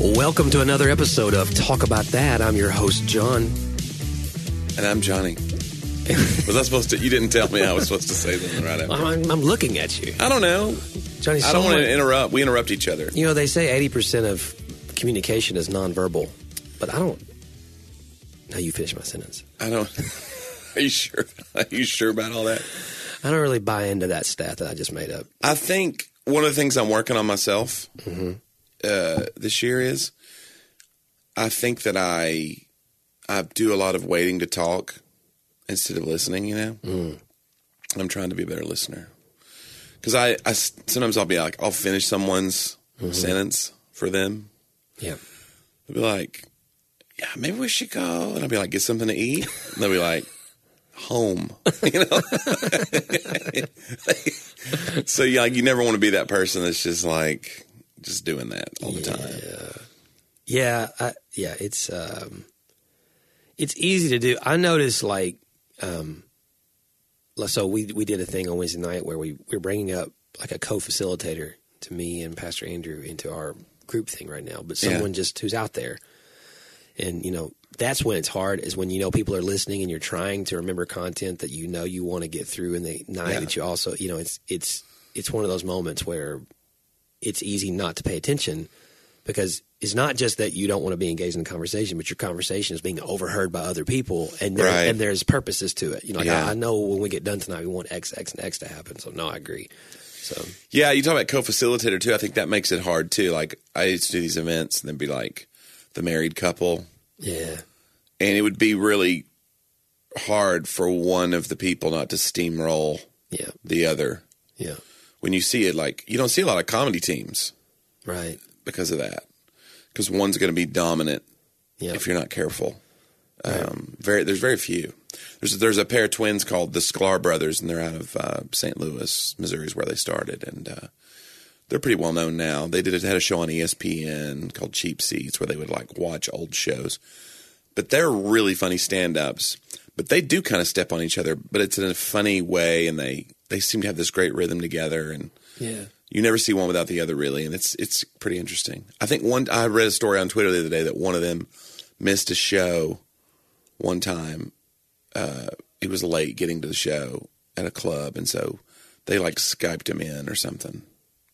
Welcome to another episode of Talk About That. I'm your host, John. And I'm Johnny. was I supposed to? You didn't tell me I was supposed to say that right after. I'm, I'm looking at you. I don't know. Johnny, I don't want to interrupt. We interrupt each other. You know, they say 80% of communication is nonverbal, but I don't. Now you finish my sentence. I don't. Are you sure? Are you sure about all that? I don't really buy into that stat that I just made up. I think one of the things I'm working on myself mm-hmm. uh, this year is I think that I I do a lot of waiting to talk instead of listening. You know, mm. I'm trying to be a better listener because I, I sometimes I'll be like I'll finish someone's mm-hmm. sentence for them. Yeah. They'll be like, "Yeah, maybe we should go," and I'll be like, "Get something to eat." And they'll be like, "Home," you know. so yeah, like, you never want to be that person that's just like just doing that all the time. Yeah, I, yeah, it's um, it's easy to do. I notice like, um, so we we did a thing on Wednesday night where we we're bringing up like a co-facilitator to me and Pastor Andrew into our group thing right now, but Yeah. someone just who's out there, and you know that's when it's hard is when you know people are listening and you're trying to remember content that you know you want to get through in the night Yeah. that you also you know it's it's it's one of those moments where it's easy not to pay attention because it's not just that you don't want to be engaged in the conversation, but your conversation is being overheard by other people, and there, Right. and there's purposes to it. You know, like Yeah. I, I know when we get done tonight, we want X, X, and X to happen. So no, I agree. So Yeah, you talk about co-facilitator too. I think that makes it hard too. Like I used to do these events and then be like the married couple, yeah, and it would be really hard for one of the people not to steamroll yeah, the other. yeah, When you see it, like you don't see a lot of comedy teams right, because of that. Because one's going to be dominant yeah, if you're not careful. Um, very, there's very few. There's there's a pair of twins called the Sklar brothers, and they're out of uh, St. Louis, Missouri, is where they started, and uh, they're pretty well known now. They did had a show on ESPN called Cheap Seats, where they would like watch old shows. But they're really funny stand-ups. But they do kind of step on each other, but it's in a funny way, and they they seem to have this great rhythm together, and yeah, you never see one without the other really and it's it's pretty interesting i think one i read a story on twitter the other day that one of them missed a show one time uh he was late getting to the show at a club and so they like skyped him in or something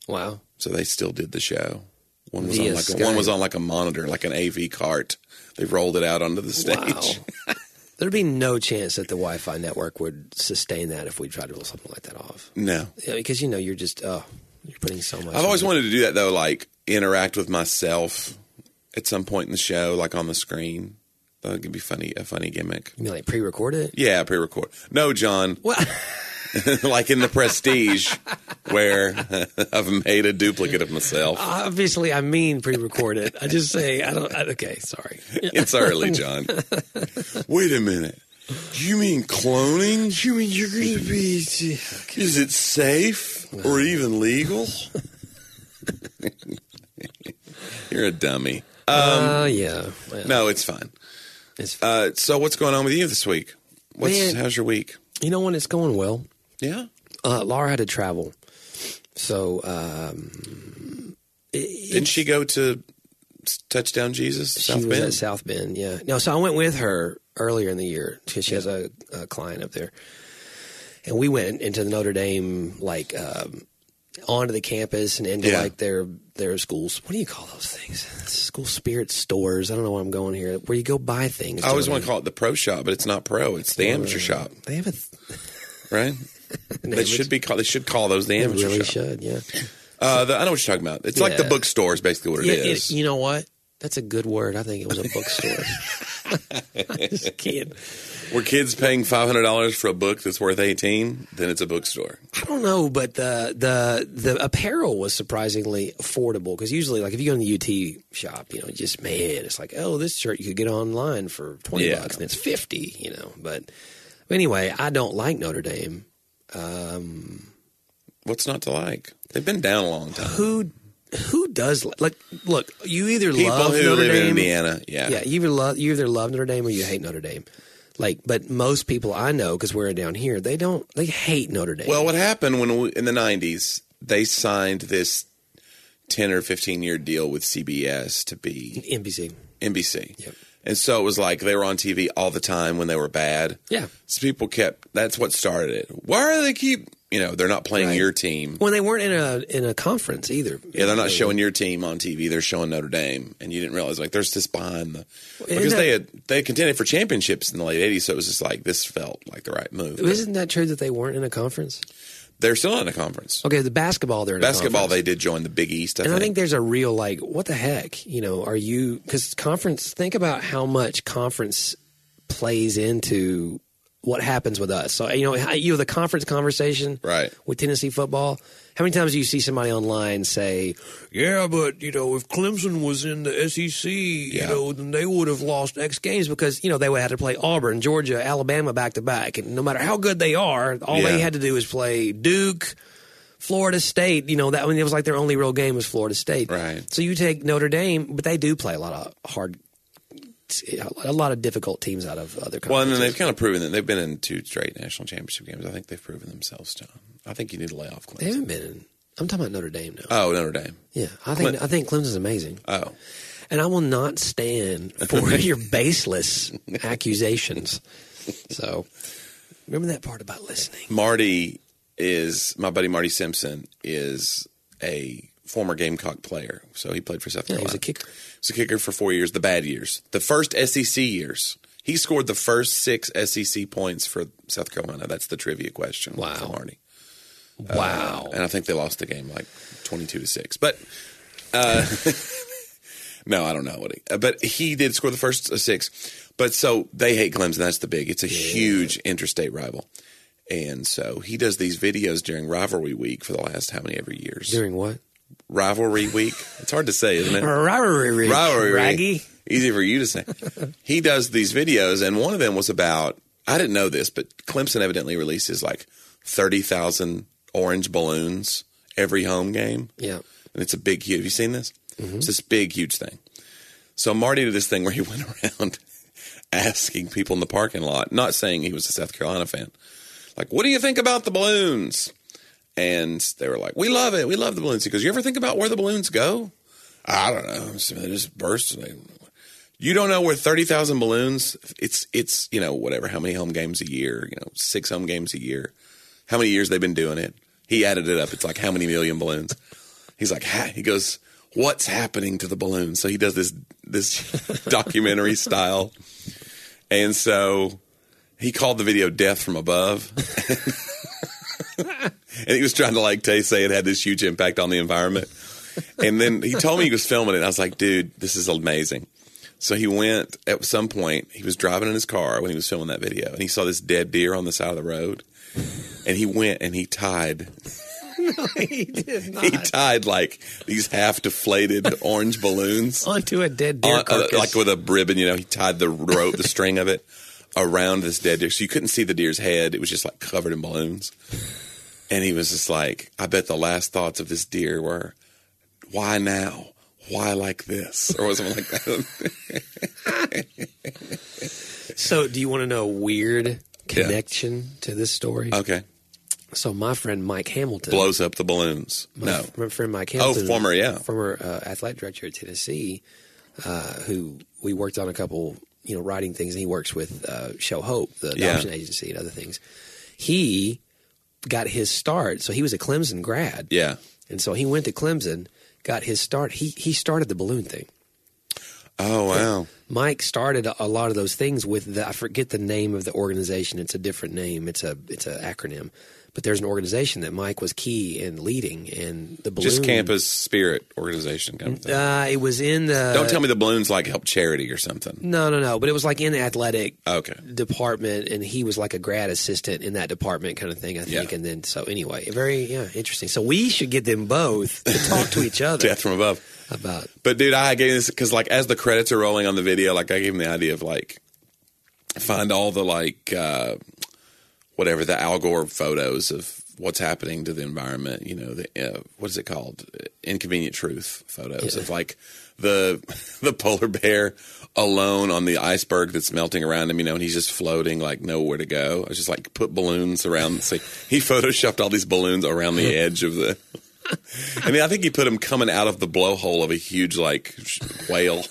wow, so they still did the show one was Via on like a, one was on like a monitor like an av cart they rolled it out onto the stage wow. There'd be no chance that the Wi-Fi network would sustain that if we tried to pull something like that off. no Yeah, because you know you're just oh, you're putting so much. I've always into- wanted to do that though, like interact with myself at some point in the show, like on the screen. That could be funny, a funny gimmick. You mean like pre-record it? Yeah, pre-record. No, John, What? like in the Prestige, where I've made a duplicate of myself. Obviously, I mean pre-recorded. I just say I don't. I, okay, sorry. It's early, John. Wait a minute. You mean cloning? You mean you're going to be? Is it safe or even legal? You're a dummy. Oh yeah. Well, No, it's fine. it's, Uh, so, what's going on with you this week? What's Man. how's your week? you know when it's going well. Yeah. Uh, Laura had to travel, so um, it, Didn't she go to Touchdown Jesus, she South was Bend? at South Bend. Yeah. No, so I went with her earlier in the year because she has a, a client up there, and we went into the Notre Dame like um, onto the campus and into Yeah. like their their schools. What do you call those things? School spirit stores. I don't know where I'm going here. Where you go buy things. I always want to call it the pro shop, but it's not pro. It's the amateur shop, They have a. Th- right? They should be called. They should call those the They amateur really shop. should. Yeah. Uh, the, I know what you're talking about. It's like the Yeah. bookstore is basically what it Yeah, is. it- you know what? That's a good word. I think it was a bookstore. Just can't. Were kids paying five hundred dollars for a book that's worth eighteen? Then it's a bookstore. I don't know, but the the the apparel was surprisingly affordable because usually, like if you go in the UT shop, you know, just man, it's like, oh, this shirt you could get online for twenty Yeah. bucks and it's fifty, you know. But anyway, I don't like Notre Dame. Um, what's not to like? They've been down a long time. Who who does like? Look, you either People love who Notre live Dame, in Indiana, yeah, yeah, you either love you either love Notre Dame or you hate Notre Dame. Like, but most people I know because we're down here, they don't. They hate Notre Dame. Well, what happened when we, in the '90s they signed this ten or fifteen year deal with CBS to be NBC. NBC. Yep. And so it was like they were on TV all the time when they were bad. Yeah. So people kept. That's what started it. Why do they keep? You know, they're not playing Right. your team. When they weren't in a in a conference either. Yeah, they're not showing your team on TV. They're showing Notre Dame, and you didn't realize like there's this behind the because that- they had they had contended for championships in the late '80s, so it was just like this felt like the right move. Isn't that true that they weren't in a conference? They're still in a conference. Okay, the basketball they're in Basketball, they did join the Big East. I and think. I think there's a real like, what the heck? You know, are you because conference? Think about how much conference plays into what happens with us. So you know, you know the conference conversation, Right. With Tennessee football, how many times do you see somebody online say, "Yeah, but you know, if Clemson was in the SEC, you know, then they would have lost X games because you know they would have had to play Auburn, Georgia, Alabama back to back, and no matter how good they are, all Yeah. they had to do was play Duke." Florida State, you know that I mean it was like their only real game was Florida State. Right. So you take Notre Dame, but they do play a lot of hard, a lot of difficult teams out of other. Well, and then they've kind of proven that they've been in two straight national championship games. I think they've proven themselves, John. I think you need to lay off They Clemson. haven't been. In, I'm talking about Notre Dame now. Oh, Notre Dame. yeah, I think Clint- I think Clemson's amazing, Oh, and I will not stand for your baseless accusations. So remember that part about listening. Marty is my buddy. Marty Simpson is a former Gamecock player, so he played for South Yeah, he was a kicker. He was a kicker for four years, the bad years, the first SEC years. He scored the first six SEC points for South Carolina. That's the trivia question Wow. for Marty. Wow. and I think they lost the game like twenty-two to six. But uh, no, I don't know what. He, uh, but he did score the first uh, six. But so they hate Clemson. That's the big. It's a huge interstate rival, and so he does these videos during rivalry week for the last how many ever years? During what? Rivalry week. It's hard to say, isn't it? Rivalry. rivalry Raggy. week. Easy for you to say. he does these videos, and one of them was about. I didn't know this, but Clemson evidently releases like thirty thousand orange balloons every home game Yeah. and it's a big, huge. Have you seen this? Mm-hmm. It's this big, huge thing. So Marty did this thing where he went around asking people in the parking lot, not saying he was a South Carolina fan, like, "What do you think about the balloons?" And they were like, "We love it. We love the balloons." Goes, "You ever think about where the balloons go?" I don't know. They just burst. You don't know where thirty thousand balloons? It's it's you know whatever. How many home games a year? You know, six home games a year. How many years they've been doing it? He added it up. It's like how many million balloons? He's like, he goes, what's happening to the balloons? So he does this this documentary style, and so he called the video "Death from Above," and he was trying to like t- say it had this huge impact on the environment. And then he told me he was filming it. And I was like, dude, this is amazing. So he went at some point. He was driving in his car when he was filming that video, and he saw this dead deer on the side of the road. And he went and he tied he did not. he tied like these half deflated orange balloons Onto a dead deer on, uh, like with a ribbon. You know, he tied the rope, the string of it around this dead deer, so you couldn't see the deer's head. It was just like covered in balloons. And he was just like, I bet the last thoughts of this deer were, "Why now? Why like this?" Or was something like that. So, do you want to know a weird connection to this story? okay, so, my friend Mike Hamilton, blows up the balloons. my, No, my friend Mike Hamilton. Oh, former, yeah. former uh, athletic director at Tennessee, uh, who we worked on a couple, you know, writing things, and he works with uh, Show Hope, the Yeah. adoption agency, and other things. He got his start, so he was a Clemson grad, yeah. and so he went to Clemson, got his start. He he started the balloon thing. Oh wow. Mike started a, a lot of those things with the I forget the name of the organization. It's a different name. It's a it's an acronym. But there's an organization that Mike was key in leading, and the balloon. Just campus spirit organization kind of thing. Uh, it was in the. Don't tell me the balloons like help charity or something. No, no, no. But it was like in the athletic Okay. department, and he was like a grad assistant in that department, kind of thing. I think. Yeah. And then so anyway, very yeah, interesting. So we should get them both to talk to each other Death from above. about. But dude, I gave this because like as the credits are rolling on the video, like I gave him the idea of like find all the like uh, whatever the Al Gore photos of what's happening to the environment. You know, the uh, what is it called? Inconvenient truth photos of like the the polar bear alone on the iceberg that's melting around him. You know, and he's just floating like nowhere to go. I was just like put balloons around. So he photoshopped all these balloons around the edge of the I mean, I think he put them coming out of the blowhole of a huge like whale.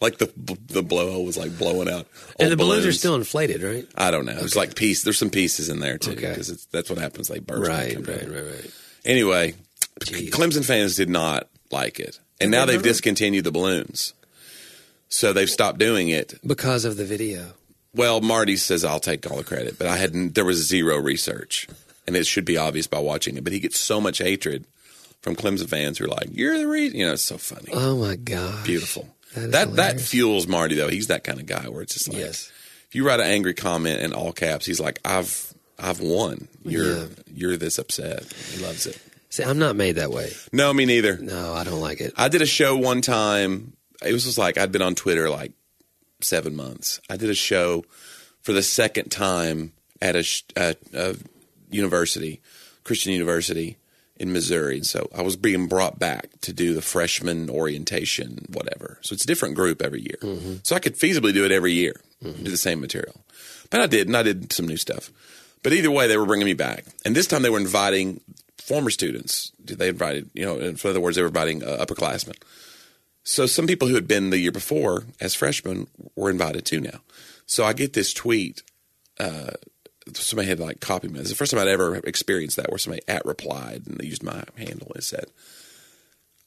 Like the the blowhole was like blowing out. and the balloons are still inflated, right? I don't know. There's like piece. There's some pieces in there too Okay. because that's what happens. They burst. Right, right, right, right. Anyway, Jeez. Clemson fans did not like it, and Did now they they've discontinued the balloons. So they've stopped doing it. Because of the video. Well, Marty says I'll take all the credit, but I hadn't. There was zero research, and it should be obvious by watching it. But he gets so much hatred from Clemson fans who are like, "You're the reason." You know, it's so funny, Oh my god. beautiful. That That that fuels Marty though. He's that kind of guy where it's just like, Yes. if you write an angry comment in all caps, he's like, "I've I've won. You're Yeah. you're this upset." He loves it. See, I'm not made that way. No, me neither. No, I don't like it. I did a show one time. It was just like I'd been on Twitter like seven months. I did a show for the second time at a, sh- a, a university, Christian university in Missouri. And so I was being brought back to do the freshman orientation, whatever. So it's a different group every year. So I could feasibly do it every year, do the same material. But I did, and I did some new stuff. But either way, they were bringing me back, and this time they were inviting former students. They invited, you know, in other words, they were inviting uh, upperclassmen. So some people who had been the year before as freshmen were invited too now. So I get this tweet. Uh, somebody had like copied me. It's the first time I'd ever experienced that where somebody at replied and they used my handle and said,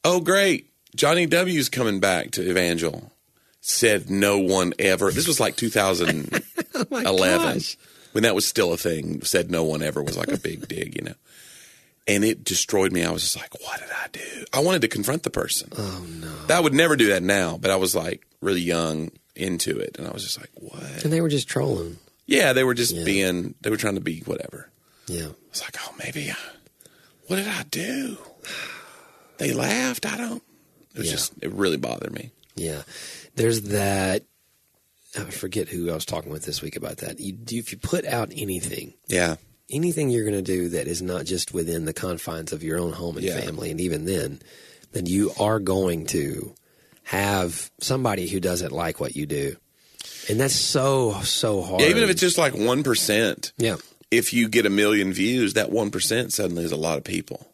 "Oh great, Johnny W's coming back to Evangel." Said no one ever. This was like 2011 Oh when that was still a thing. Said no one ever was like a big dig, you know. And it destroyed me. I was just like, what did I do? I wanted to confront the person. Oh no. I would never do that now, but I was like really young into it, and I was just like, "What?" And they were just trolling. Yeah, they were just Yeah. being, they were trying to be whatever. Yeah. I was like, "Oh, maybe, I, what did I do?" They laughed. I don't. It was Yeah. just, it really bothered me. Yeah. There's that. I forget who I was talking with this week about that. You, if you put out anything, Yeah, anything you're going to do that is not just within the confines of your own home and Yeah. family, and even then, then you are going to have somebody who doesn't like what you do, and that's so so hard. yeah. Even if it's just like one percent, yeah, if you get a million views, that one percent suddenly is a lot of people.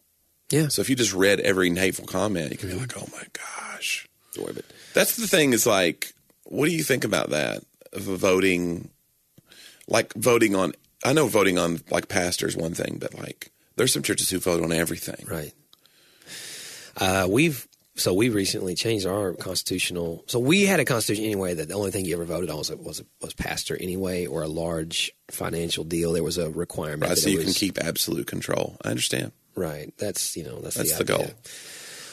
yeah. So if you just read every hateful comment, you can be like, "Oh my gosh." But That's the thing. Is like, what do you think about that? Of voting, like voting on. I know voting on like pastors one thing, but like there's some churches who vote on everything. Right. Uh, we've so we recently changed our constitutional. So we had a constitution anyway that the only thing you ever voted on was was was pastor anyway, or a large financial deal. There was a requirement. Right, that so it you can keep absolute control. I understand. right. That's you know that's, That's the, the goal.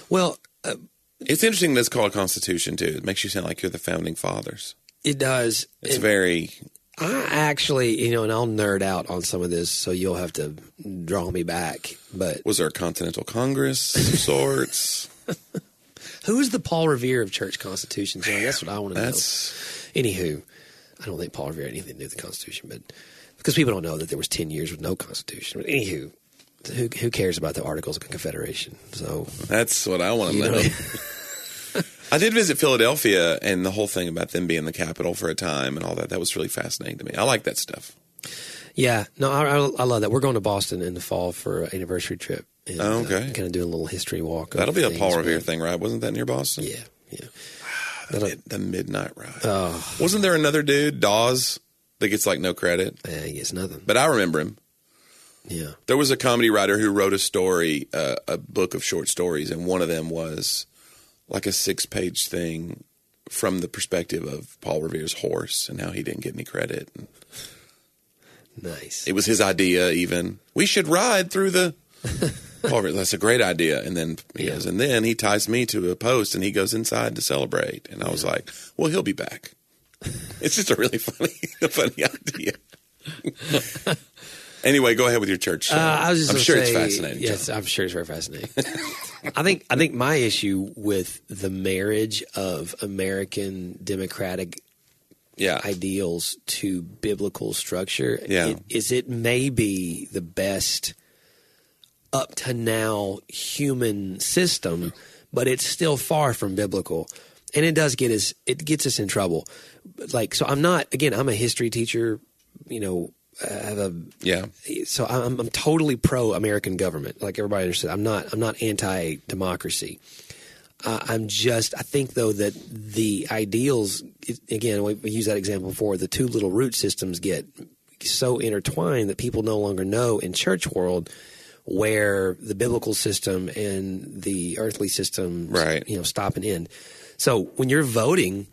Well, uh, It's interesting that it's called a constitution too. It makes you sound like you're the founding fathers. it does. It's And very I actually, you know, and I'll nerd out on some of this, so you'll have to draw me back. But was there a continental congress of sorts? who is the Paul Revere of church constitutions? John? That's what I want to know. That's Anywho, I don't think Paul Revere had anything to do with the Constitution, but because people don't know that there was ten years with no Constitution. But anywho, who who cares about the Articles of Confederation? So that's what I want to you know. know, I did visit Philadelphia, and the whole thing about them being the capital for a time and all that. That was really fascinating to me. I like that stuff. yeah, no, I, I, I love that. We're going to Boston in the fall for an anniversary trip. And, Oh, uh, okay. kind of doing a little history walk. That'll be a Paul Revere thing, right? Wasn't that near Boston? Yeah, yeah. The, uh, mid- the Midnight Ride. Oh, Wasn't there another dude, Dawes, that gets like no credit? Yeah, he gets nothing. But I remember him. Yeah, There was a comedy writer who wrote a story, uh, a book of short stories, and one of them was like a six page thing from the perspective of Paul Revere's horse and how he didn't get any credit. And nice. it was his idea, even. We should ride through the. That's a great idea. And then he Yeah. goes, and then he ties me to a post and he goes inside to celebrate. And I was like, well, he'll be back. It's just a really funny, funny idea. anyway, go ahead with your church. Uh, I was just I'm sure say, it's fascinating. Yes, John. I'm sure it's very fascinating. I think I think my issue with the marriage of American democratic Yeah. ideals to biblical structure Yeah. it, is it may be the best up to now human system, but it's still far from biblical, and it does get us it gets us in trouble. Like so, I'm not again. I'm a history teacher. You know, I have a Yeah. so I'm, I'm totally pro American government. Like everybody understands, I'm not. I'm not anti democracy. Uh, I'm just. I think though that the ideals. Again, we, we use that example before. The two little root systems get so intertwined that people no longer know in church world where the biblical system and the earthly system, Right. you know, stop and end. So when you're voting,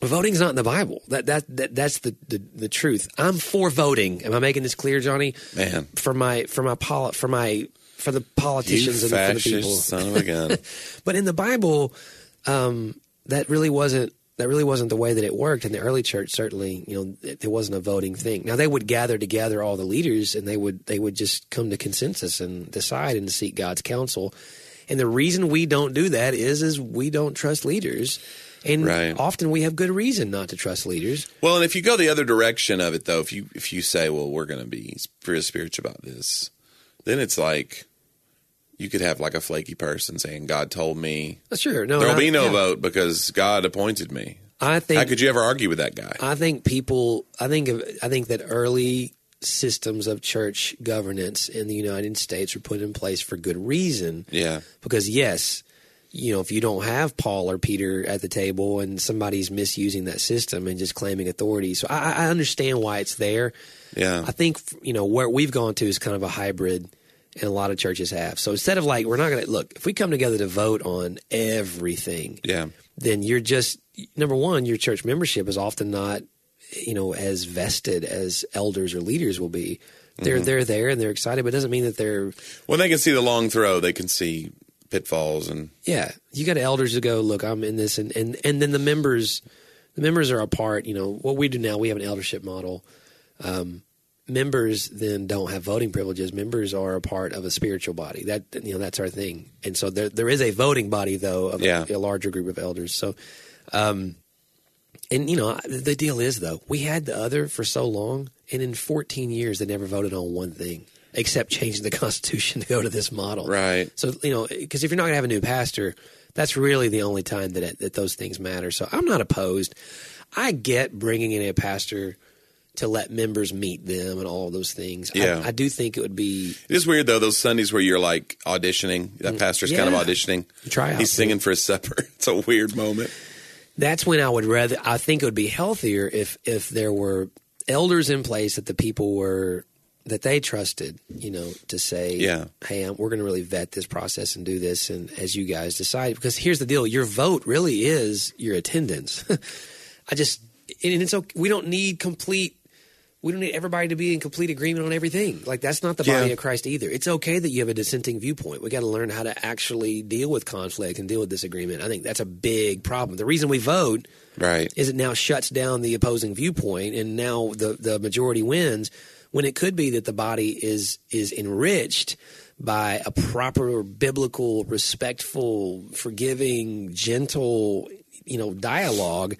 voting's not in the Bible. That that, that that's the, the the truth. I'm for voting. Am I making this clear, Johnny? Man. for my for my poli- for my for the You politicians and for the fascist people. son of a gun. But in the Bible, um, that really wasn't that really wasn't the way that it worked. In the early church, certainly, you know, it, there wasn't a voting thing. Now they would gather together all the leaders, and they would they would just come to consensus and decide and seek God's counsel. And the reason we don't do that is is we don't trust leaders, and Right. often we have good reason not to trust leaders. Well, and if you go the other direction of it, though, if you if you say, "Well, we're going to be spiritual about this," then it's like you could have like a flaky person saying, "God told me oh, Sure, no, there'll I- be no yeah. vote because God appointed me." I think How could you ever argue with that guy? I think people. I think. I think that early systems of church governance in the United States were put in place for good reason. yeah, Because yes, you know, if you don't have Paul or Peter at the table and somebody's misusing that system and just claiming authority, so I, I understand why it's there. yeah, I think you know where we've gone to is kind of a hybrid, and a lot of churches have. So instead of like we're not going to look if we come together to vote on everything, yeah, then you're just number one, your church membership is often not, you know, as vested as elders or leaders will be. They're Mm-hmm. they're there and they're excited, but it doesn't mean that they're When they can see the long throw, they can see pitfalls and yeah. You got elders to go, look, I'm in this and, and, and then the members the members are a part, you know, what we do now, we have an eldership model. Um, members then don't have voting privileges. Members are a part of a spiritual body. That you know, that's our thing. And so there there is a voting body though of Yeah. a, a larger group of elders. So um and you know, the deal is though, we had the other for so long and in 14 years they never voted on one thing except changing the constitution to go to this model. right. So you know, because if you're not going to have a new pastor, that's really the only time that that those things matter. So I'm not opposed. I get bringing in a pastor to let members meet them and all those things. Yeah. I, I do think it would be It is weird though those Sundays where you're like auditioning. That pastor's kind of Mm, auditioning. Try out He's singing for his supper. It's a weird moment. that's when I would rather. I think it would be healthier if if there were elders in place that the people were that they trusted, you know, to say, Yeah. hey, um, we're going to really vet this process and do this, and as you guys decide, because here's the deal: your vote really is your attendance. I just, and it's okay. We don't need complete. We don't need everybody to be in complete agreement on everything. Like that's not the body Yeah. of Christ either. It's okay that you have a dissenting viewpoint. We got to learn how to actually deal with conflict and deal with disagreement. I think that's a big problem. The reason we vote Right. is it now shuts down the opposing viewpoint and now the, the majority wins when it could be that the body is is enriched by a proper biblical respectful forgiving gentle you know dialogue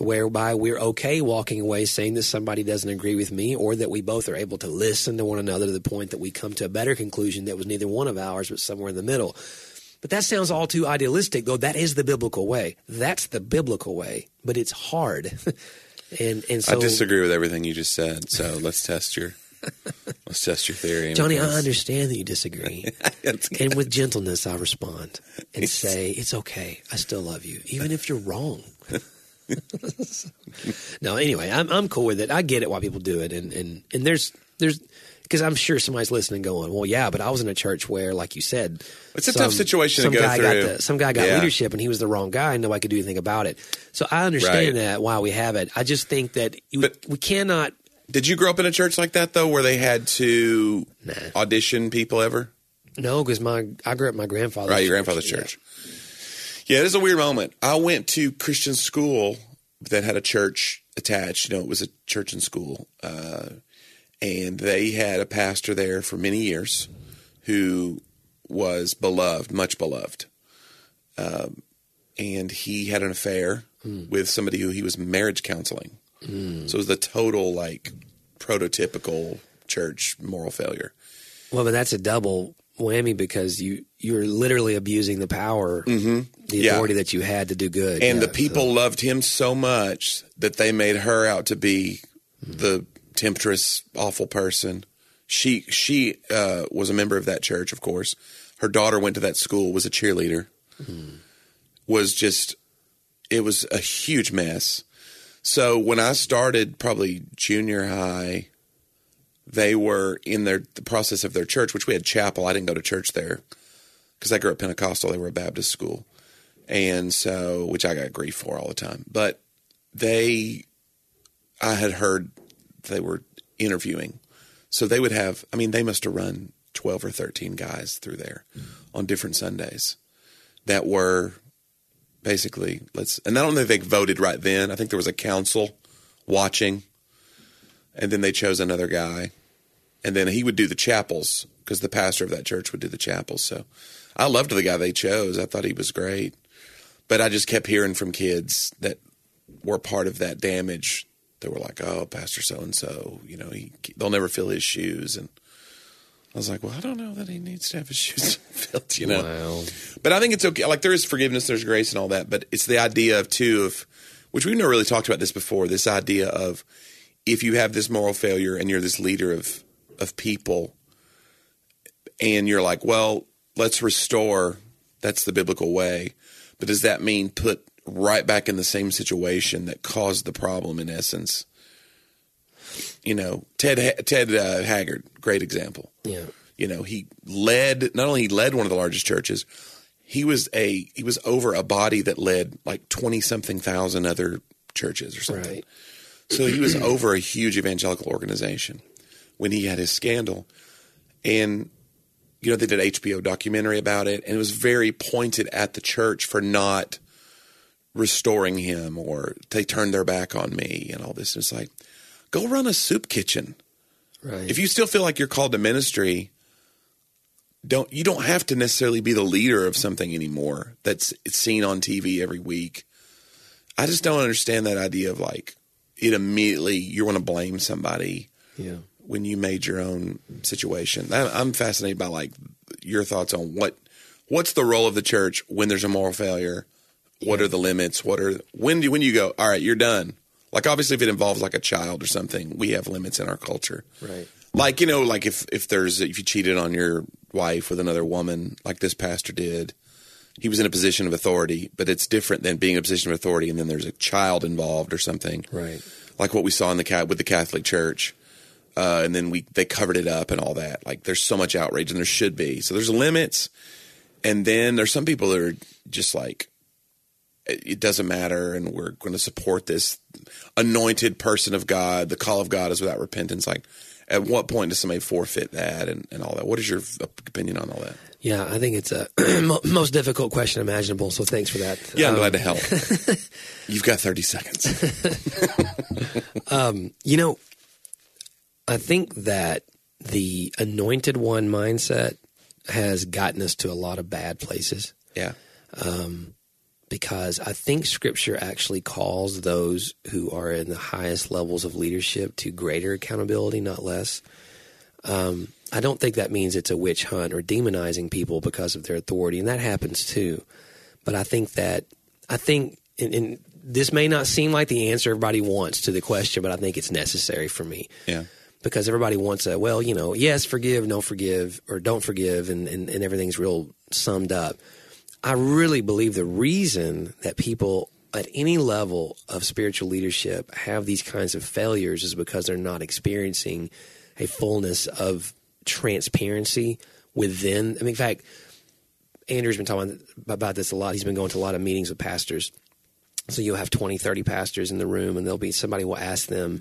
whereby we're okay walking away saying that somebody doesn't agree with me or that we both are able to listen to one another to the point that we come to a better conclusion that was neither one of ours but somewhere in the middle but that sounds all too idealistic, though. That is the biblical way. That's the biblical way, but it's hard. and and so, I disagree with everything you just said. So let's test your let's test your theory. Johnny, I understand that you disagree, and with gentleness, I respond and say it's okay. I still love you, even if you're wrong. no, anyway, I'm I'm cool with it. I get it why people do it, and and and there's there's because I'm sure somebody's listening, going, well, yeah, but I was in a church where, like you said, It's a tough situation to some go guy through. Got the, some guy got Yeah. leadership, and he was the wrong guy, and nobody could do anything about it. So I understand Right. that why we have it. I just think that you, we cannot. Did you grow up in a church like that though, where they had to Nah. audition people ever? No, because my I grew up in my grandfather's Right, your church. grandfather's Yeah. church. Yeah, it is a weird moment. I went to Christian school that had a church attached. You know, it was a church and school, uh, and they had a pastor there for many years who was beloved, much beloved. Um, and he had an affair with somebody who he was marriage counseling. So it was the total like prototypical church moral failure. Well, but that's a double whammy because you you're literally abusing the power, the Mm-hmm. Yeah. authority that you had to do good. And Yeah, the people loved him so much that they made her out to be the temptress, awful person. She she uh, was a member of that church, of course. Her daughter went to that school, was a cheerleader. Was just it was a huge mess. So when I started, probably junior high, they were in their the process of their church, which we had chapel. I didn't go to church there because I grew up Pentecostal. They were a Baptist school, and so which I got grief for all the time. But they, I had heard they were interviewing, so they would have. I mean, they must have run twelve or thirteen guys through there on different Sundays that were basically let's. And I don't think they voted right then. I think there was a council watching, and then they chose another guy, and then he would do the chapels because the pastor of that church would do the chapels. So I loved the guy they chose. I thought he was great, but I just kept hearing from kids that were part of that damage. They were like, "Oh, Pastor so and so, you know, he they'll never fill his shoes." And I was like, "Well, I don't know that he needs to have his shoes filled, you know." Wow. But I think it's okay. Like there is forgiveness, there's grace, and all that. But it's the idea of too of which we've never really talked about this before. This idea of if you have this moral failure and you're this leader of of people, and you're like, well, let's restore. That's the biblical way. But does that mean put right back in the same situation that caused the problem? In essence, you know, Ted Ted uh, Haggard, great example. Yeah. You know, he led not only he led one of the largest churches, he was a he was over a body that led like twenty something thousand other churches or something. Right. So he was over a huge evangelical organization when he had his scandal, and you know they did an HBO documentary about it, and it was very pointed at the church for not restoring him, or they turned their back on me, and all this. And it's like, go run a soup kitchen. Right. If you still feel like you're called to ministry, don't you don't have to necessarily be the leader of something anymore that's it's seen on TV every week. I just don't understand that idea of like it immediately you want to blame somebody yeah. When you made your own situation. I, I'm fascinated by like your thoughts on what what's the role of the church when there's a moral failure. What are the limits? What are when do when you go? All right, you're done. Like obviously, if it involves like a child or something, we have limits in our culture. Right. Like you know, like if if there's if you cheated on your wife with another woman, like this pastor did, he was in a position of authority, but it's different than being in a position of authority and then there's a child involved or something. Right. Like what we saw in the cat with the Catholic Church, uh, and then we they covered it up and all that. Like there's so much outrage, and there should be. So there's limits, and then there's some people that are just like it doesn't matter, and we're going to support this anointed person of God. The call of God is without repentance. Like, at what point does somebody forfeit that and, and all that? What is your opinion on all that? Yeah, I think it's a most difficult question imaginable. So thanks for that. Yeah, I'm Um, glad to help. You've got 30 seconds. You know, I think that the anointed one mindset has gotten us to a lot of bad places Yeah. because I think scripture actually calls those who are in the highest levels of leadership to greater accountability, not less. Um, I don't think that means it's a witch hunt or demonizing people because of their authority, and that happens too. But I think that I think, and, and this may not seem like the answer everybody wants to the question, but I think it's necessary for me Yeah. Because everybody wants a well, you know, yes, forgive, no forgive, or don't forgive, and, and, and everything's real summed up. I really believe the reason that people at any level of spiritual leadership have these kinds of failures is because they're not experiencing a fullness of transparency within. I mean, in fact, Andrew's been talking about this a lot. He's been going to a lot of meetings with pastors. So you'll have 20, 30 pastors in the room, and there'll be somebody will ask them,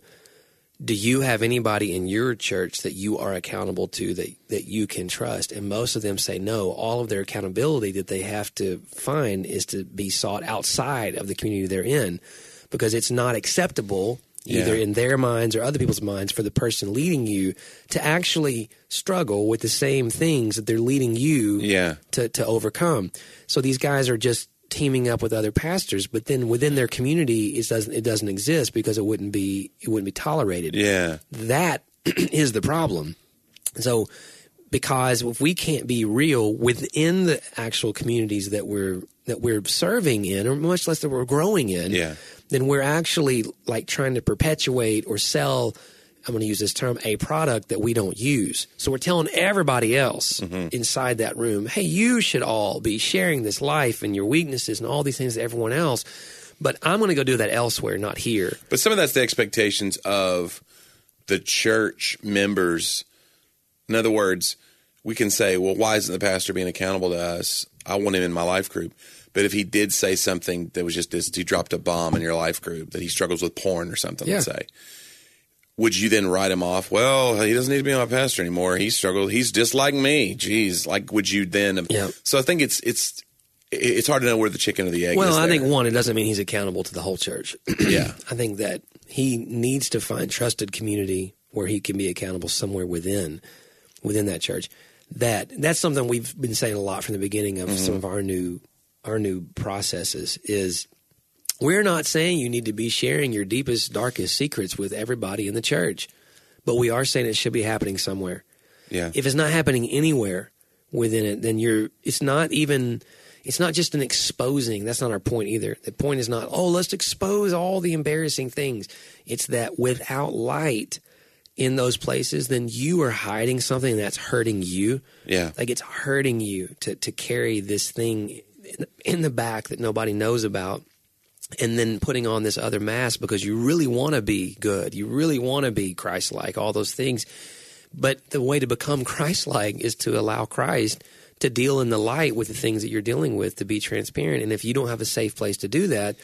do you have anybody in your church that you are accountable to that, that you can trust? And most of them say no. All of their accountability that they have to find is to be sought outside of the community they're in because it's not acceptable either Yeah. in their minds or other people's minds for the person leading you to actually struggle with the same things that they're leading you Yeah. to, to overcome. So these guys are just teaming up with other pastors, but then within their community, it doesn't it doesn't exist because it wouldn't be it wouldn't be tolerated. Yeah. That is the problem. So because if we can't be real within the actual communities that we're that we're serving in, or much less that we're growing in, Yeah. then we're actually like trying to perpetuate or sell I'm going to use this term, a product that we don't use. So we're telling everybody else mm-hmm. inside that room, hey, you should all be sharing this life and your weaknesses and all these things to everyone else. But I'm going to go do that elsewhere, not here. But some of that's the expectations of the church members. In other words, we can say, well, why isn't the pastor being accountable to us? I want him in my life group. But if he did say something that was just this, he dropped a bomb in your life group, that he struggles with porn or something, let's say, would you then write him off? Well, he doesn't need to be my pastor anymore. He struggled. He's just like me. Jeez, like would you then? Yeah. So I think it's it's it's hard to know where the chicken or the egg. Well, I think one, it doesn't mean he's accountable to the whole church. yeah, I think that he needs to find trusted community where he can be accountable somewhere within within that church. That that's something we've been saying a lot from the beginning of mm-hmm. some of our new our new processes is we're not saying you need to be sharing your deepest darkest secrets with everybody in the church, but we are saying it should be happening somewhere yeah, if it's not happening anywhere within it, then you're. It's not even. It's not just an exposing. That's not our point either. The point is not, oh, let's expose all the embarrassing things. It's that without light in those places, then you are hiding something that's hurting you. yeah. Like it's hurting you to to carry this thing in, in the back that nobody knows about, and then putting on this other mask because you really want to be good, you really want to be Christ-like, all those things. But the way to become Christ-like is to allow Christ to deal in the light with the things that you're dealing with, to be transparent. And if you don't have a safe place to do that,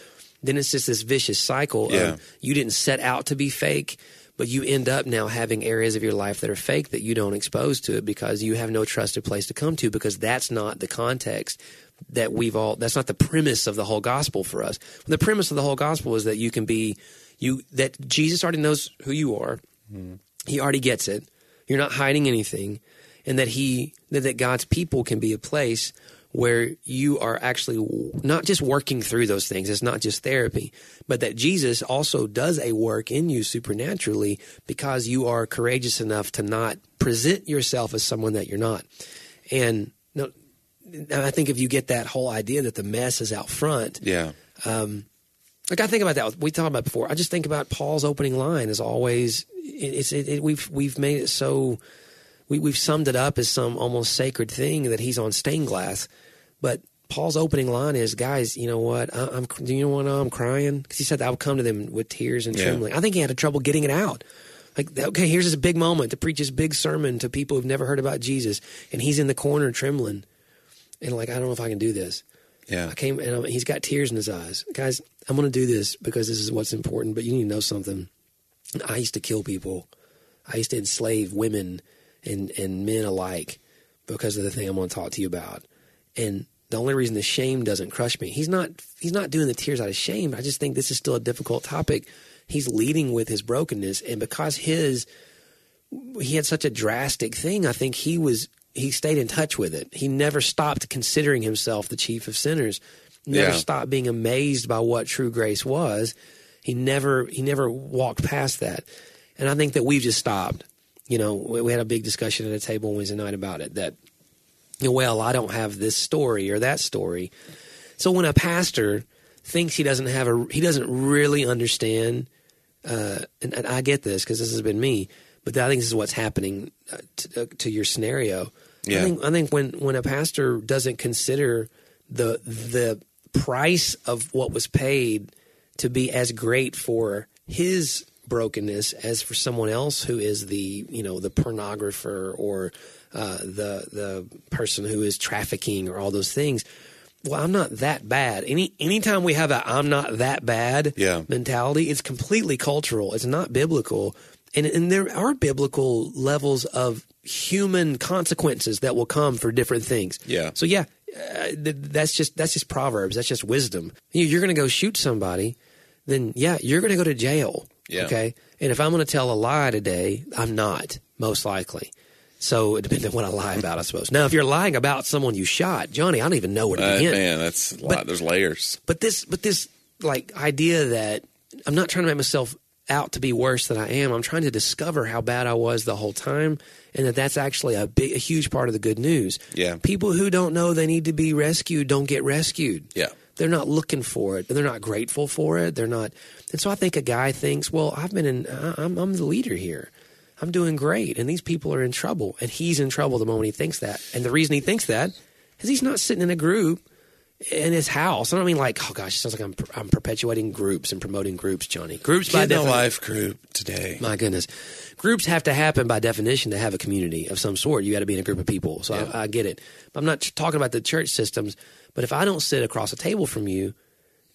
then it's just this vicious cycle Yeah. of you didn't set out to be fake, but you end up now having areas of your life that are fake that you don't expose to it because you have no trusted place to come to because that's not the context that we've all that's not the premise of the whole gospel for us. The premise of the whole gospel is that you can be you that Jesus already knows who you are. Mm-hmm. He already gets it. You're not hiding anything and that he that, that God's people can be a place where you are actually not just working through those things. It's not just therapy, but that Jesus also does a work in you supernaturally because you are courageous enough to not present yourself as someone that you're not. And no, I think if you get that whole idea that the mess is out front, Yeah. Um, like I think about that. We talked about it before. I just think about Paul's opening line is always it, it's it, it, we've we've made it so we we've summed it up as some almost sacred thing that he's on stained glass, but Paul's opening line is, guys, you know what? I, I'm do you know I'm crying because he said I would come to them with tears and Yeah. trembling. I think he had a trouble getting it out. Like, okay, here's this big moment to preach this big sermon to people who've never heard about Jesus, and he's in the corner trembling, and like, I don't know if I can do this. Yeah. I came and I'm, he's got tears in his eyes. Guys, I'm going to do this because this is what's important, but you need to know something. I used to kill people. I used to enslave women and, and men alike because of the thing I'm going to talk to you about. And the only reason the shame doesn't crush me, he's not he's not doing the tears out of shame. I just think this is still a difficult topic. He's leading with his brokenness, and because his he had such a drastic thing, I think he was he stayed in touch with it. He never stopped considering himself the chief of sinners. Never Yeah. stopped being amazed by what true grace was. He never he never walked past that. And I think that we've just stopped. You know, we, we had a big discussion at a table Wednesday night about it that you know, well, I don't have this story or that story. So when a pastor thinks he doesn't have a he doesn't really understand uh, and, and I get this because this has been me, but I think this is what's happening uh, to, uh, to your scenario. Yeah. I think I think when when a pastor doesn't consider the the price of what was paid to be as great for his brokenness as for someone else who is the you know the pornographer or uh, the the person who is trafficking or all those things. Well, I'm not that bad. Any anytime we have a I'm not that bad Yeah. mentality, it's completely cultural. It's not biblical. And and there are biblical levels of human consequences that will come for different things. Yeah. So yeah, uh, th- that's just that's just proverbs. That's just wisdom. You- You're going to go shoot somebody, then yeah, you're going to go to jail. Yeah. Okay. And if I'm going to tell a lie today, I'm not most likely. So it depends on what I lie about, I suppose. Now, if you're lying about someone you shot, Johnny, I don't even know where to Uh, begin. man, that's a lot. But- There's layers. But this, but this like idea that I'm not trying to make myself out to be worse than I am. I'm trying to discover how bad I was the whole time, and that that's actually a big, a huge part of the good news. Yeah. People who don't know they need to be rescued don't get rescued. Yeah. They're not looking for it. They're not grateful for it. They're not. And so I think a guy thinks, well, I've been in. I'm, I'm the leader here. I'm doing great, and these people are in trouble, and he's in trouble the moment he thinks that. And the reason he thinks that is he's not sitting in a group in his house. I don't mean like, oh gosh, it sounds like I'm I'm perpetuating groups and promoting groups, Johnny. Groups by Get in a definition. life group today. My goodness, groups have to happen by definition to have a community of some sort. You got to be in a group of people. So Yeah. I, I get it. But I'm not talking about the church systems. But if I don't sit across a table from you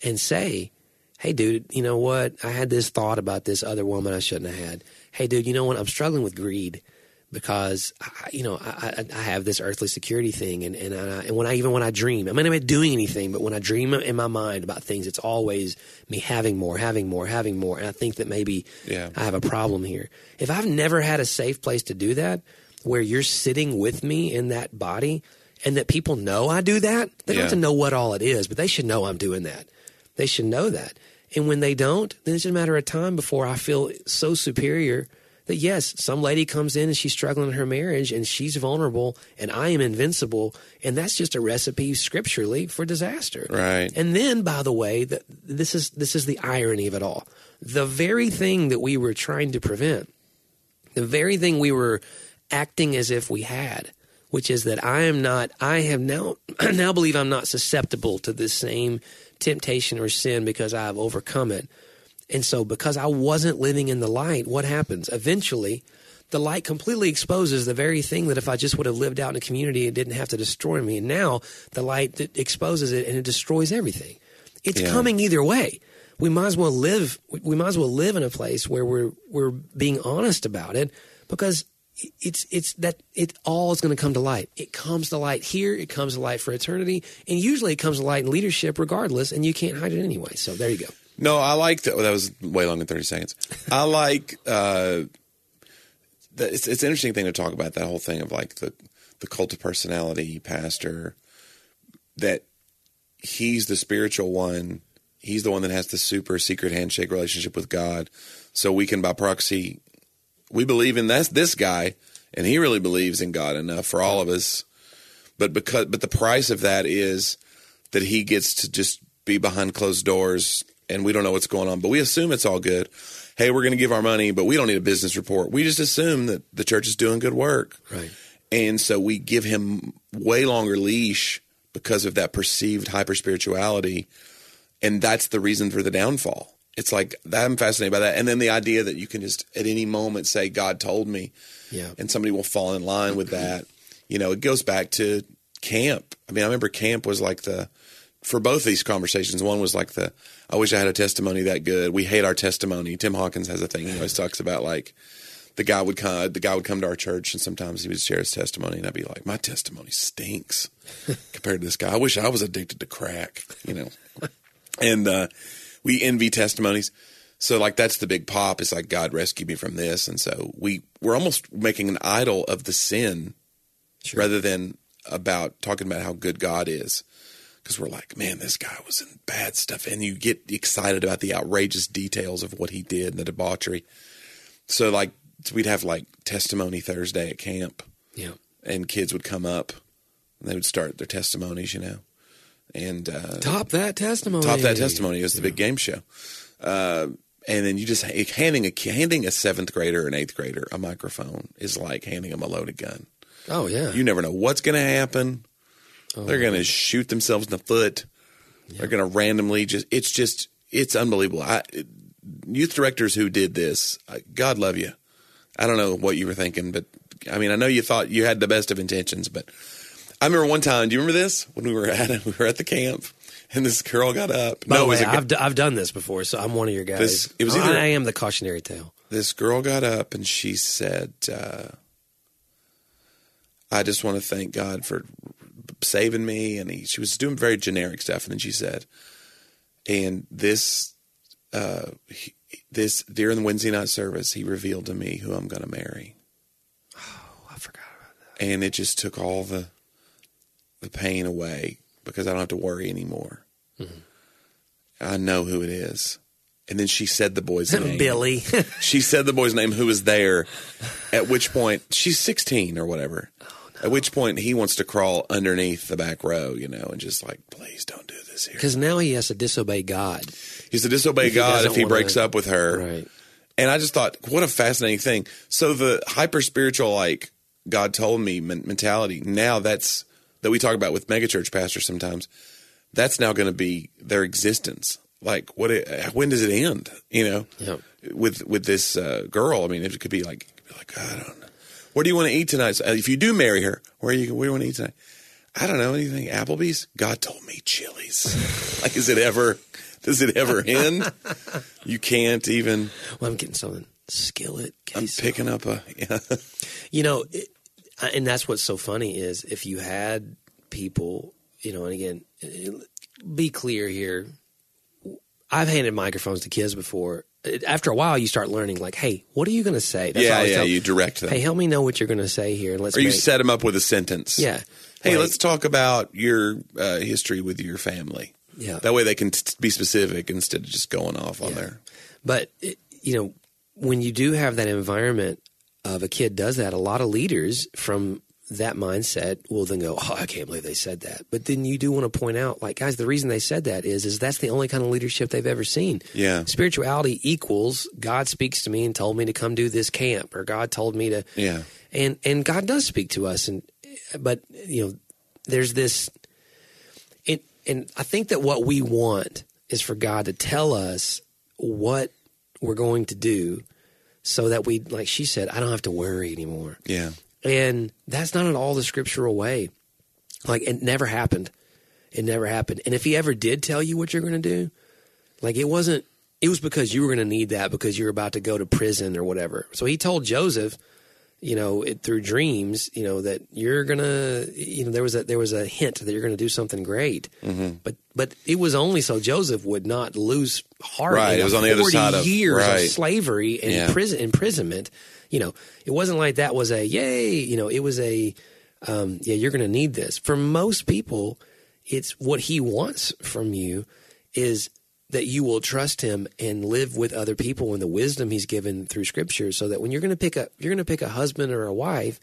and say, "Hey, dude, you know what? I had this thought about this other woman I shouldn't have had. Hey, dude, you know what? I'm struggling with greed." Because I, you know I, I, I have this earthly security thing, and and, I, and when I even when I dream, I'm not even doing anything, but when I dream in my mind about things, it's always me having more, having more, having more, and I think that maybe Yeah. I have a problem here. If I've never had a safe place to do that, where you're sitting with me in that body, and that people know I do that, they don't Yeah. have to know what all it is, but they should know I'm doing that. They should know that. And when they don't, then it's just a matter of time before I feel so superior that yes, some lady comes in and she's struggling in her marriage and she's vulnerable and I am invincible. And that's just a recipe scripturally for disaster. Right. And then, by the way, that this is this is the irony of it all. The very thing that we were trying to prevent, the very thing we were acting as if we had, which is that I am not. I have now I now believe I'm not susceptible to this same temptation or sin because I have overcome it. And so, because I wasn't living in the light, what happens? Eventually, the light completely exposes the very thing that if I just would have lived out in a community, it didn't have to destroy me. And now the light that exposes it and it destroys everything. It's Yeah. coming either way. We might as well live. We might as well live in a place where we're we're being honest about it because it's it's that it all is going to come to light. It comes to light here. It comes to light for eternity, and usually it comes to light in leadership, regardless. And you can't hide it anyway. So there you go. No, I like that. Well, that was way longer than thirty seconds. I like. Uh, it's it's an interesting thing to talk about that whole thing of like the the cult of personality pastor. That he's the spiritual one. He's the one that has the super secret handshake relationship with God. So we can by proxy, we believe in this this guy, and he really believes in God enough for all of us. But because but the price of that is that he gets to just be behind closed doors and we don't know what's going on, but we assume it's all good. Hey, we're going to give our money, but we don't need a business report. We just assume that the church is doing good work. Right. And so we give him way longer leash because of that perceived hyper spirituality. And that's the reason for the downfall. It's like I'm fascinated by that. And then the idea that you can just at any moment say, God told me, Yeah. and somebody will fall in line with that. You know, it goes back to camp. I mean, I remember camp was like the for both these conversations. One was like the I wish I had a testimony that good. We hate our testimony. Tim Hawkins has a thing. He always talks about like the guy would come the guy would come to our church and sometimes he would share his testimony and I'd be like, My testimony stinks compared to this guy. I wish I was addicted to crack, you know. and uh we envy testimonies. So like that's the big pop. It's like God rescued me from this, and so we we're almost making an idol of the sin Sure. rather than about talking about how good God is. Because we're like, man, this guy was in bad stuff, and you get excited about the outrageous details of what he did and the debauchery. So like we'd have like testimony Thursday at camp, Yeah. and kids would come up and they would start their testimonies, you know, and uh, Top that testimony. top that testimony. It was the big game show. Uh, and then you just handing a handing a seventh grader an eighth grader a microphone is like handing them a loaded gun. Oh yeah. You never know what's going to happen. They're going to shoot themselves in the foot. They're going to randomly just. It's just. It's unbelievable. I, youth directors who did this, God love you. I don't know what you were thinking, but I mean, I know you thought you had the best of intentions, but I remember one time. Do you remember this when we were at we were at the camp and this girl got up? By no, the it was way, I've d- I've done this before, so I'm one of your guys. This- it was either- I am the cautionary tale. this girl got up and she said, uh, "I just want to thank God for saving me." And he, she was doing very generic stuff, and then she said, "And this, uh, he, this during the Wednesday night service, he revealed to me who I'm going to marry, Oh, I forgot about that. and it just took all the the pain away because I don't have to worry anymore. I know who it is." And then she said the boy's name. Billy. She said the boy's name who was there. At which point she's 16 or whatever. At which point he wants to crawl underneath the back row, you know, and just like, please don't do this here. Because now he has to disobey God. He's to disobey If God if he wanna- breaks up with her. Right. And I just thought, what a fascinating thing. So the hyper spiritual, like God told me mentality, now that's that we talk about with megachurch pastors sometimes. That's now going to be their existence. Like, what? It, when does it end? You know, with with this uh, girl. I mean, it could be like, could be like, I don't know. Where do you want to eat tonight? So, uh, if you do marry her, where you where do you want to eat tonight? I don't know anything. Applebee's. God told me Chili's. like, is it ever? Does it ever end? You can't even. Well, I'm getting something. Skillet. I'm picking up a. Yeah. You know, it, and that's what's so funny is if you had people, you know, and again, be clear here. I've handed microphones to kids before. After a while, you start learning, like, hey, what are you going to say? That's yeah, yeah. tell- You direct them, Hey, help me know what you're going to say here, and let's. or you make- set them up with a sentence. Yeah. Hey, Like- let's talk about your uh, history with your family. Yeah. That way they can t- be specific instead of just going off on Yeah. there. But it, you know, when you do have that environment of a kid does that, a lot of leaders from that mindset will then go, "Oh, I can't believe they said that." But then you do want to point out, like, guys, the reason they said that is, is that's the only kind of leadership they've ever seen. Yeah. spirituality equals God speaks to me and told me to come do this camp, or God told me to, Yeah. and and God does speak to us, and but you know, there's this, it, and I think that what we want is for God to tell us what we're going to do, so that we, like she said, I don't have to worry anymore, Yeah. And that's not at all the scriptural way. Like it never happened, it never happened, and if He ever did tell you what you're going to do, like it wasn't. It was because you were going to need that because you were about to go to prison or whatever. So he told Joseph, you know, it, through dreams, you know, that you're gonna, you know, there was a there was a hint that you're going to do something great. Mm-hmm. But but it was only so Joseph would not lose heart. Right, it was on the other 40 side of- years right. of slavery and Yeah. prison imprisonment. You know, it wasn't like that was a yay. You know, it was a um, yeah. You're going to need this. For most people, it's what he wants from you is that you will trust him and live with other people and the wisdom he's given through scripture so that when you're going to pick a you're going to pick a husband or a wife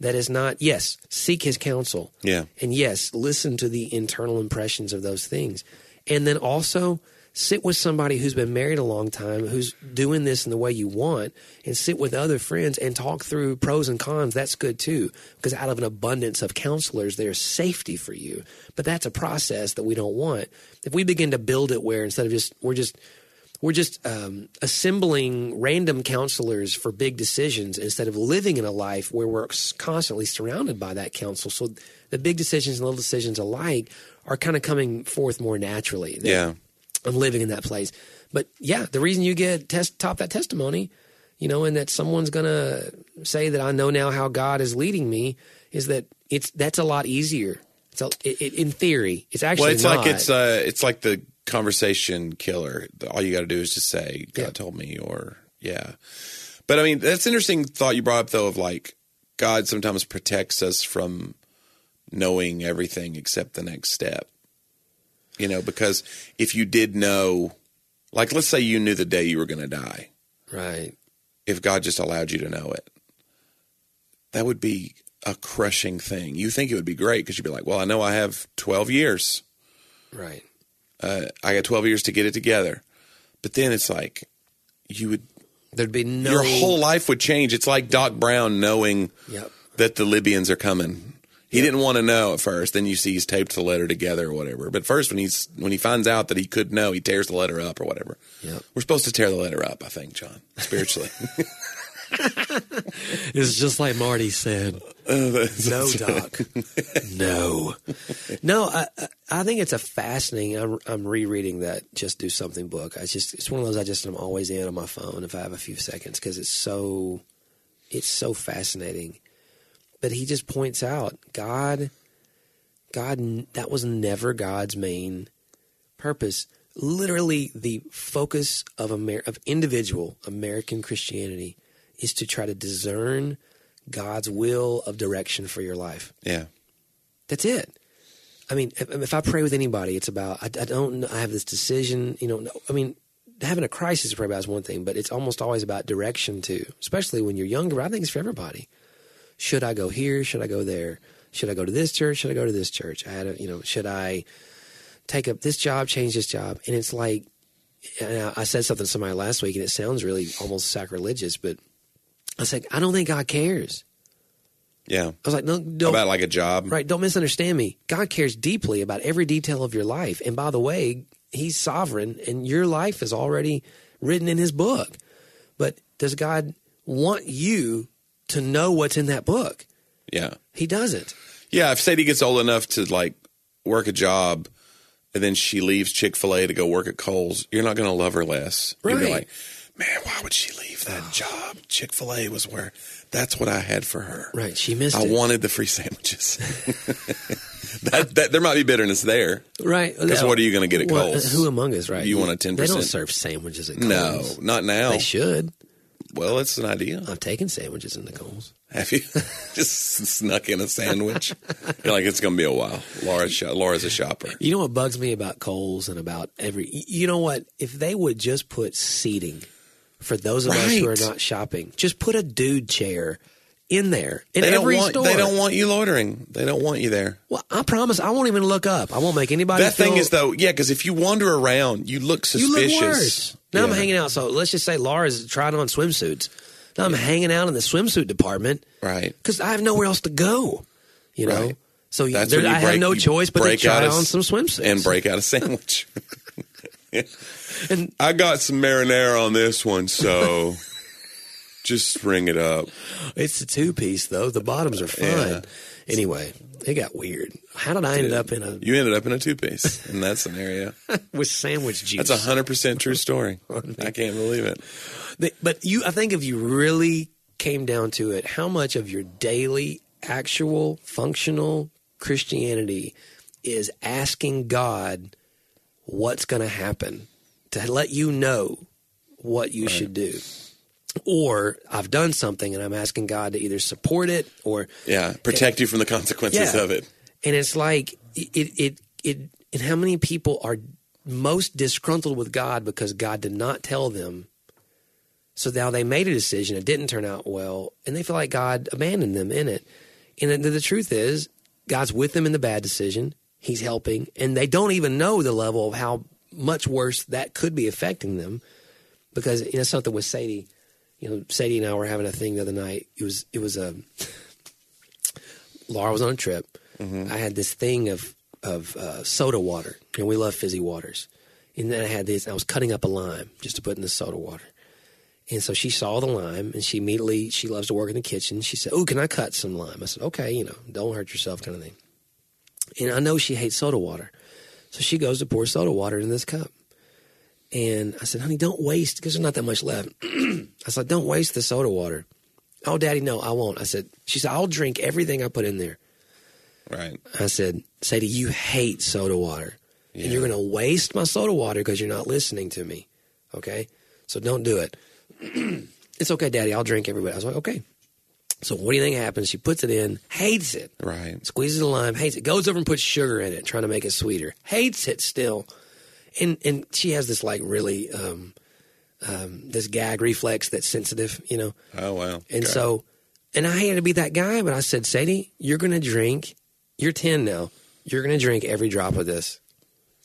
that is not yes seek his counsel Yeah. and yes listen to the internal impressions of those things and then also sit with somebody who's been married a long time who's doing this in the way you want and sit with other friends and talk through pros and cons that's good too because out of an abundance of counselors there's safety for you but that's a process that we don't want if we begin to build it where instead of just we're just we're just um, assembling random counselors for big decisions instead of living in a life where we're constantly surrounded by that counsel. So the big decisions and little decisions alike are kind of coming forth more naturally. That Yeah. I'm living in that place. But yeah, the reason you get test top that testimony, you know, and that someone's gonna say that I know now how God is leading me is that it's that's a lot easier. It's a, it, it, in theory, it's actually Well, it's not. like it's uh, it's like the conversation killer. All you got to do is just say, "God Yeah. told me," or yeah. But I mean, that's an interesting thought you brought up, though, of like God sometimes protects us from knowing everything except the next step. You know, because if you did know, like, let's say you knew the day you were going to die, right. if God just allowed you to know it, that would be a crushing thing. You think it would be great because you'd be like, well, I know I have 12 years. Right. Uh, I got 12 years to get it together. But then it's like, you would, There'd be no your whole life would change. It's like Doc Brown knowing Yep. that the Libyans are coming. He didn't want to know at first. Then you see he's taped the letter together or whatever. But first, when he's when he finds out that he could know, he tears the letter up or whatever. Yep. We're supposed to tear the letter up, I think, John, spiritually. It's just like Marty said. Uh, no, Doc. no. No, I I- I think it's a fascinating. I'm, I'm rereading that Just Do Something book. I just it's one of those I just am always in on my phone if I have a few seconds because it's so it's so fascinating. But he just points out God, God that was never God's main purpose. Literally, the focus of Amer- of individual American Christianity is to try to discern God's will of direction for your life. yeah. That's it. I mean, if, if I pray with anybody, it's about I, I don't. I have this decision. You know, I mean, having a crisis to pray about is one thing, but it's almost always about direction too, especially when you're younger. I think it's for everybody. Should I go here? Should I go there? Should I go to this church? Should I go to this church? I had a, you know, should I take up this job, change this job? And it's like, and I said something to somebody last week, and it sounds really almost sacrilegious, but I said, I don't think God cares. Yeah. I was like, no, don't, About like a job. right, don't misunderstand me. God cares deeply about every detail of your life. And by the way, He's sovereign, and your life is already written in His book. But does God want you to know what's in that book? Yeah. He doesn't. Yeah. If Sadie gets old enough to like work a job and then she leaves Chick fil A to go work at Kohl's, you're not going to love her less. You'll be like, man, why would she leave that job? Chick fil A was where that's what I had for her. Right. She missed I it. wanted the free sandwiches. that, that there might be bitterness there. right. Because what are you going to get at Well, Kohl's? who among us, right? You want a 10%? They don't serve sandwiches at Kohl's. No, not now. They should. Well, it's an idea. I've taken sandwiches in the Kohl's. Have you just snuck in a sandwich? You're like, it's going to be a while. Laura's, sho- Laura's a shopper. You know what bugs me about Kohl's and about every. You know what? If they would just put seating for those of us who are not shopping, just put a dude chair in there in They every want. store. They don't want you loitering. They don't want you there. Well, I promise I won't even look up. I won't make anybody. That thing is though, yeah, because if you wander around, you look You suspicious. look worse. Now I'm hanging out. So let's just say Laura's trying on swimsuits. Now I'm hanging out in the swimsuit department Right. because I have nowhere else to go. You know. Right. So you- there, you I break, have no choice but to break try out a on some swimsuits and break out a sandwich. And- I got some marinara on this one, so just bring it up. It's a two piece though. The bottoms are fine. Yeah. Anyway, it got weird. How did I end up in a You ended up in a piece in that scenario. with sandwich juice? That's a hundred percent true story. I can't believe it. The- But you, I think if you really came down to it, how much of your daily, actual, functional Christianity is asking God what's going to happen to let you know what you should do? Or I've done something and I'm asking God to either support it or Yeah, protect you from the consequences Yeah. of it. and it's like it it it and how many people are most disgruntled with God because God did not tell them. So now they made a decision, it didn't turn out well, and they feel like God abandoned them in it. And the, the truth is, God's with them in the bad decision. He's helping, and they don't even know the level of how much worse that could be affecting them. Because you know something with Sadie, you know, Sadie and I were having a thing the other night. It was it was a Laura was on a trip. I had this thing of of uh, soda water, and we love fizzy waters. And then I had this. I was cutting up a lime just to put in the soda water. And so she saw the lime, and she immediately she loves to work in the kitchen. She said, "Oh, can I cut some lime?" I said, "Okay, you know, don't hurt yourself, kind of thing." And I know she hates soda water, so she goes to pour soda water in this cup. And I said, "Honey, don't waste because there's not that much left." I said, "Don't waste the soda water." Oh, Daddy, no, I won't. I said, "She said I'll drink everything I put in there." Right. I said, Sadie, you hate soda water. And you're going to waste my soda water because you're not listening to me. Okay? So don't do it. it's okay, Daddy. I'll drink everybody. I was like, okay. So what do you think happens? She puts it in, hates it, Right. squeezes the lime, hates it, goes over and puts sugar in it, trying to make it sweeter, hates it still. And and she has this like really um, um, this gag reflex that's sensitive, you know. Oh wow. And Okay. so, and I had to be that guy, but I said, Sadie, you're going to drink. You're 10 now. You're going to drink every drop of this.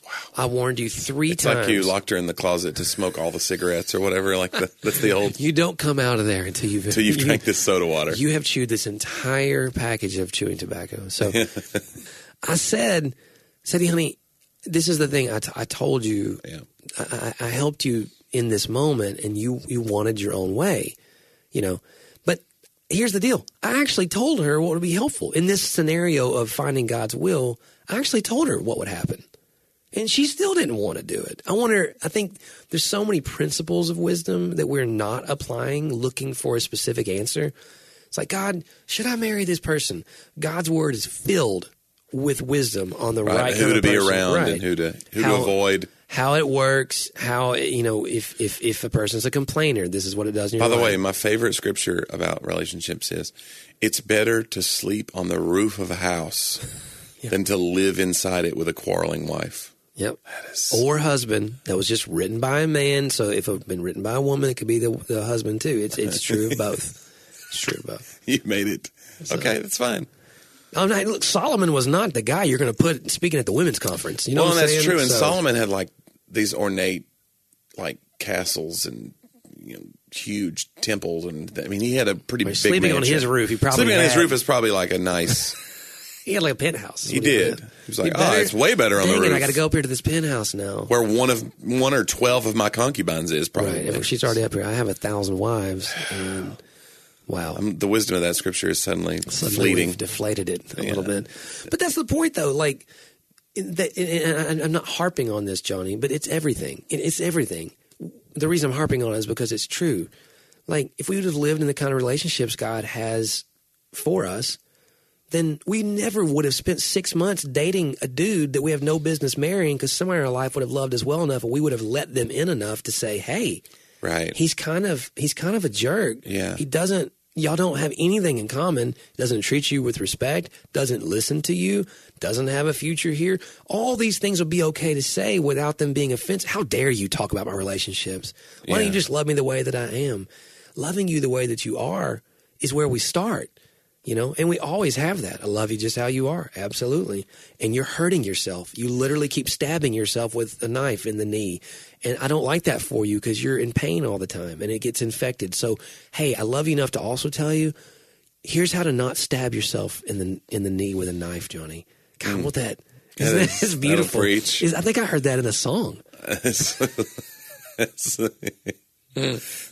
Wow. I warned you three it's times. like you locked her in the closet to smoke all the cigarettes or whatever. Like the, that's the old You don't come out of there until you've until you've you- drank this soda water. You have chewed this entire package of chewing tobacco. So I said, Sadie, honey, this is the thing. I, t- I told you, yeah. I, I helped you in this moment, and you you wanted your own way, you know. But here's the deal: I actually told her what would be helpful in this scenario of finding God's will. I actually told her what would happen, and she still didn't want to do it. I want her. I think there's so many principles of wisdom that we're not applying, looking for a specific answer. It's like God, should I marry this person? God's word is filled with wisdom on the right, Right. who to be person. around Right and who to who How- to avoid. how it works, how you know if if if a person's a complainer, this is what it does. In your By the way, my favorite scripture about relationships is it's better to sleep on the roof of a house than to live inside it with a quarreling wife. Yep. is- Or husband that was just written by a man. So if it had been written by a woman, it could be the, the husband too. It's it's true of both. It's true of both. You made it. Okay, that's fine. Oh, no, look, Solomon was not the guy you're going to put speaking at the women's conference. You know, well, that's saying? true. And So- Solomon had like these ornate, like castles and you know, huge temples, and I mean, he had a pretty Well, big sleeping on his roof, he probably sleeping on his roof is probably like a nice. He had like a penthouse. he did. He was like, ah, better- oh, it's way better on the it, roof. I got to go up here to this penthouse now. Where one of one or twelve of my concubines is probably. Right. If she's already up here. I have a thousand wives. And wow. Um, the wisdom of that scripture is suddenly, Suddenly fleeting. deflated it a Yeah. little bit. But that's the point, though. Like, that, I'm not harping on this, Johnny, but it's everything. It's everything. The reason I'm harping on it is because it's true. Like, if we would have lived in the kind of relationships God has for us, then we never would have spent six months dating a dude that we have no business marrying because somewhere in our life would have loved us well enough and we would have let them in enough to say, hey, Right. he's kind of he's kind of a jerk. Yeah. He doesn't y'all don't have anything in common, doesn't treat you with respect, doesn't listen to you, doesn't have a future here. All these things would be okay to say without them being offensive. How dare you talk about my relationships? Why don't you just love me the way that I am? Loving you the way that you are is where we start. You know, and we always have that. I love you just how you are. Absolutely. And you're hurting yourself. You literally keep stabbing yourself with a knife in the knee. And I don't like that for you because you're in pain all the time and it gets infected. So, hey, I love you enough to also tell you here's how to not stab yourself in the in the knee with a knife, Johnny. God, what that isn't that is- is beautiful. Is- I think I heard that in a song.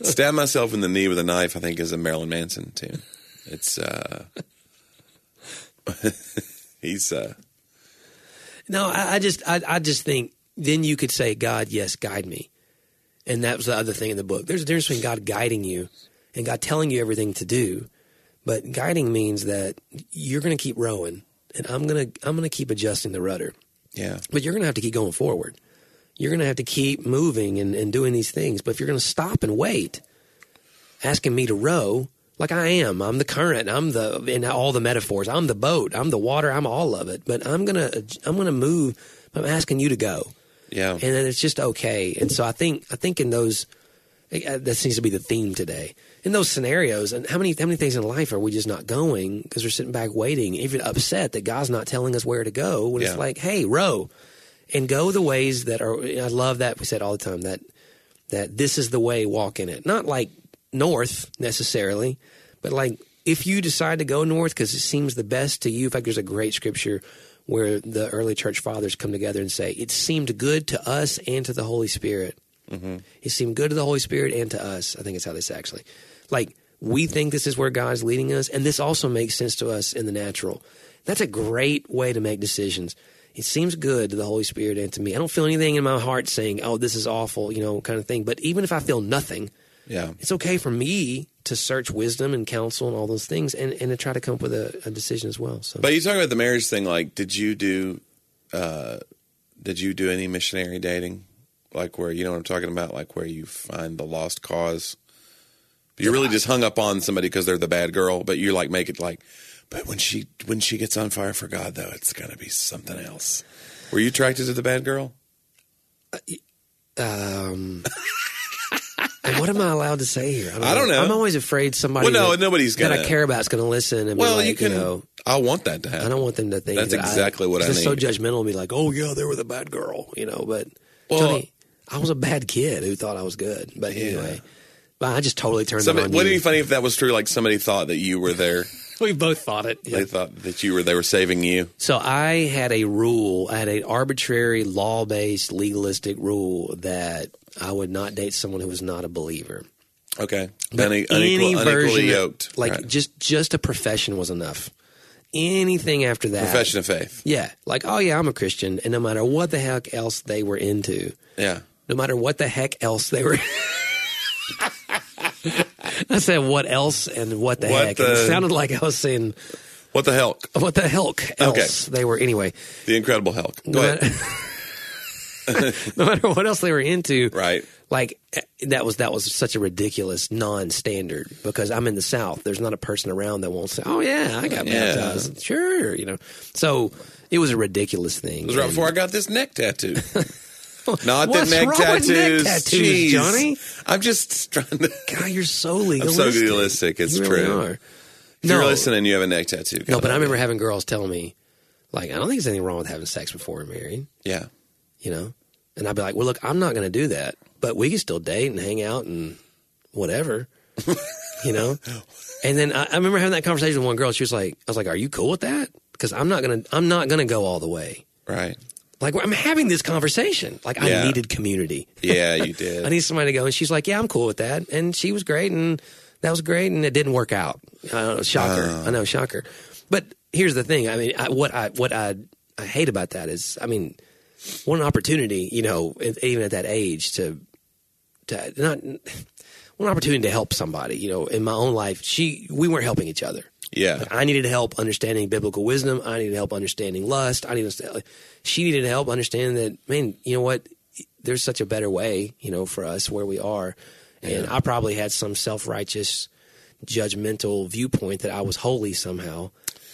Stab myself in the knee with a knife. I think is a Marilyn Manson tune. It's uh, he's uh, No, I, I just I, I just think then you could say, God, yes, guide me. And that was the other thing in the book. There's a difference between God guiding you and God telling you everything to do. But guiding means that you're going to keep rowing, and I'm going to I'm going to keep adjusting the rudder. yeah, But you're going to have to keep going forward. You're going to have to keep moving and, and doing these things. But if you're going to stop and wait, asking me to row like I am, I'm the current, I'm the in all the metaphors. I'm the boat, I'm the water, I'm all of it. But I'm gonna I'm gonna move. I'm asking you to go, yeah. and then it's just okay. And so I think I think in those uh, that seems to be the theme today. In those scenarios, and how many how many things in life are we just not going because we're sitting back waiting, even upset that God's not telling us where to go? When Yeah. it's like, hey, row, and go the ways that are. I love that we said all the time that that this is the way, walk in it. Not like north necessarily, but like if you decide to go north because it seems the best to you. In fact, there's a great scripture where the early church fathers come together and say, It seemed good to us and to the Holy Spirit. Mm-hmm. It seemed good to the Holy Spirit and to us. I think it's how they say actually. Like, we think this is where God's leading us, and this also makes sense to us in the natural. That's a great way to make decisions. It seems good to the Holy Spirit and to me. I don't feel anything in my heart saying, oh, this is awful, you know, kind of thing. But even if I feel nothing, Yeah. it's okay for me to search wisdom and counsel and all those things and, and to try to come up with a, a decision as well. So, But you talk about the marriage thing. Like, did you do? Uh, did you do any missionary dating? Like where you know what I'm talking about? Like where you find the lost cause. You're really just hung up on somebody because they're the bad girl, but you like make it like. But when she when she gets on fire for God, though, it's gonna be something else. Were you attracted to the bad girl? um, and what am I allowed to say here? I don't know. I'm always afraid somebody Well, no, that, nobody's that I gonna- care about is going to listen and Well, be like, you can. know, I want that to happen. I don't want them to think That's that exactly what I it's so judgmental and be like, oh yeah, they were the bad girl, you know. But Well- Johnny, I was a bad kid who thought I was good. But anyway, but I just totally turned Somebody, wouldn't it be funny if that was true? Like somebody thought that you were there. we both thought it. They thought that you were. They were saving you. So I had a rule. I had an arbitrary, law-based, legalistic rule that I would not date someone who was not a believer. Okay. Une- any unequal- version, yoked. like Right. just just a profession was enough. Anything after that, profession of faith. yeah, like oh yeah, I'm a Christian, and no matter what the heck else they were into, Yeah. no matter what the heck else they were. I said what else and what the What heck. the- it sounded like I was saying What the hell? what the heck else they were. Anyway, The Incredible Hulk. Go no ahead. matter, no matter what else they were into, Right. like eh, that was that was such a ridiculous non-standard because I'm in the South. There's not a person around that won't say, "Oh yeah, I got Yeah. baptized." Sure, you know. So It was a ridiculous thing. It was right And- before I got this neck tattoo. Not the What's neck with neck tattoos. tattoos, Jeez. Johnny? I'm just trying to. God, you're so I'm legalistic. so legalistic. It's You really true. are. If No. you're listening, you have a neck tattoo. No, but I remember having girls tell me, like, I don't think there's anything wrong with having sex before we're married, Yeah. you know? And I'd be like, well, look, I'm not going to do that, but we can still date and hang out and whatever, you know? And then I, I remember having that conversation with one girl. She was like, I was like, are you cool with that? Because I'm not going to, I'm not going to go all the way. Right. Like, I'm having this conversation. Like, I needed community. Yeah, you did. I need somebody to go. And she's like, yeah, I'm cool with that. And she was great. And that was great. And it didn't work out. I know, shocker. Oh. I know, shocker. But here's the thing. I mean, I, what I, what I, I hate about that is, I mean, what an opportunity, you know, even at that age to, to not, one opportunity to help somebody, you know, in my own life, she, we weren't helping each other. Yeah. I needed help understanding biblical wisdom. I needed help understanding lust. I needed she needed help understanding that man, you know what? There's such a better way, you know, for us where we are. And I probably had some self righteous, judgmental viewpoint that I was holy somehow,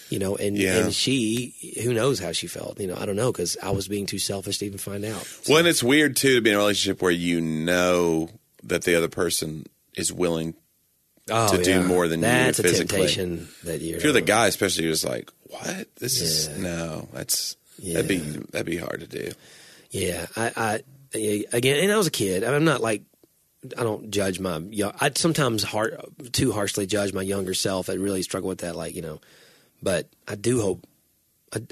you know. And Yeah. and she, who knows how she felt, you know? I don't know because I was being too selfish to even find out. Well, and it's weird too to be in a relationship where you know that the other person is willing. Oh, to do more than you that's a physically. temptation that you're. If you're the guy, especially, you're like, what? This is no. That's Yeah. that'd be that'd be hard to do. Yeah, I, I again, and I was a kid. I'm not like I don't judge my. I sometimes hard, too harshly judge my younger self. I really struggle with that, like you know. But I do hope.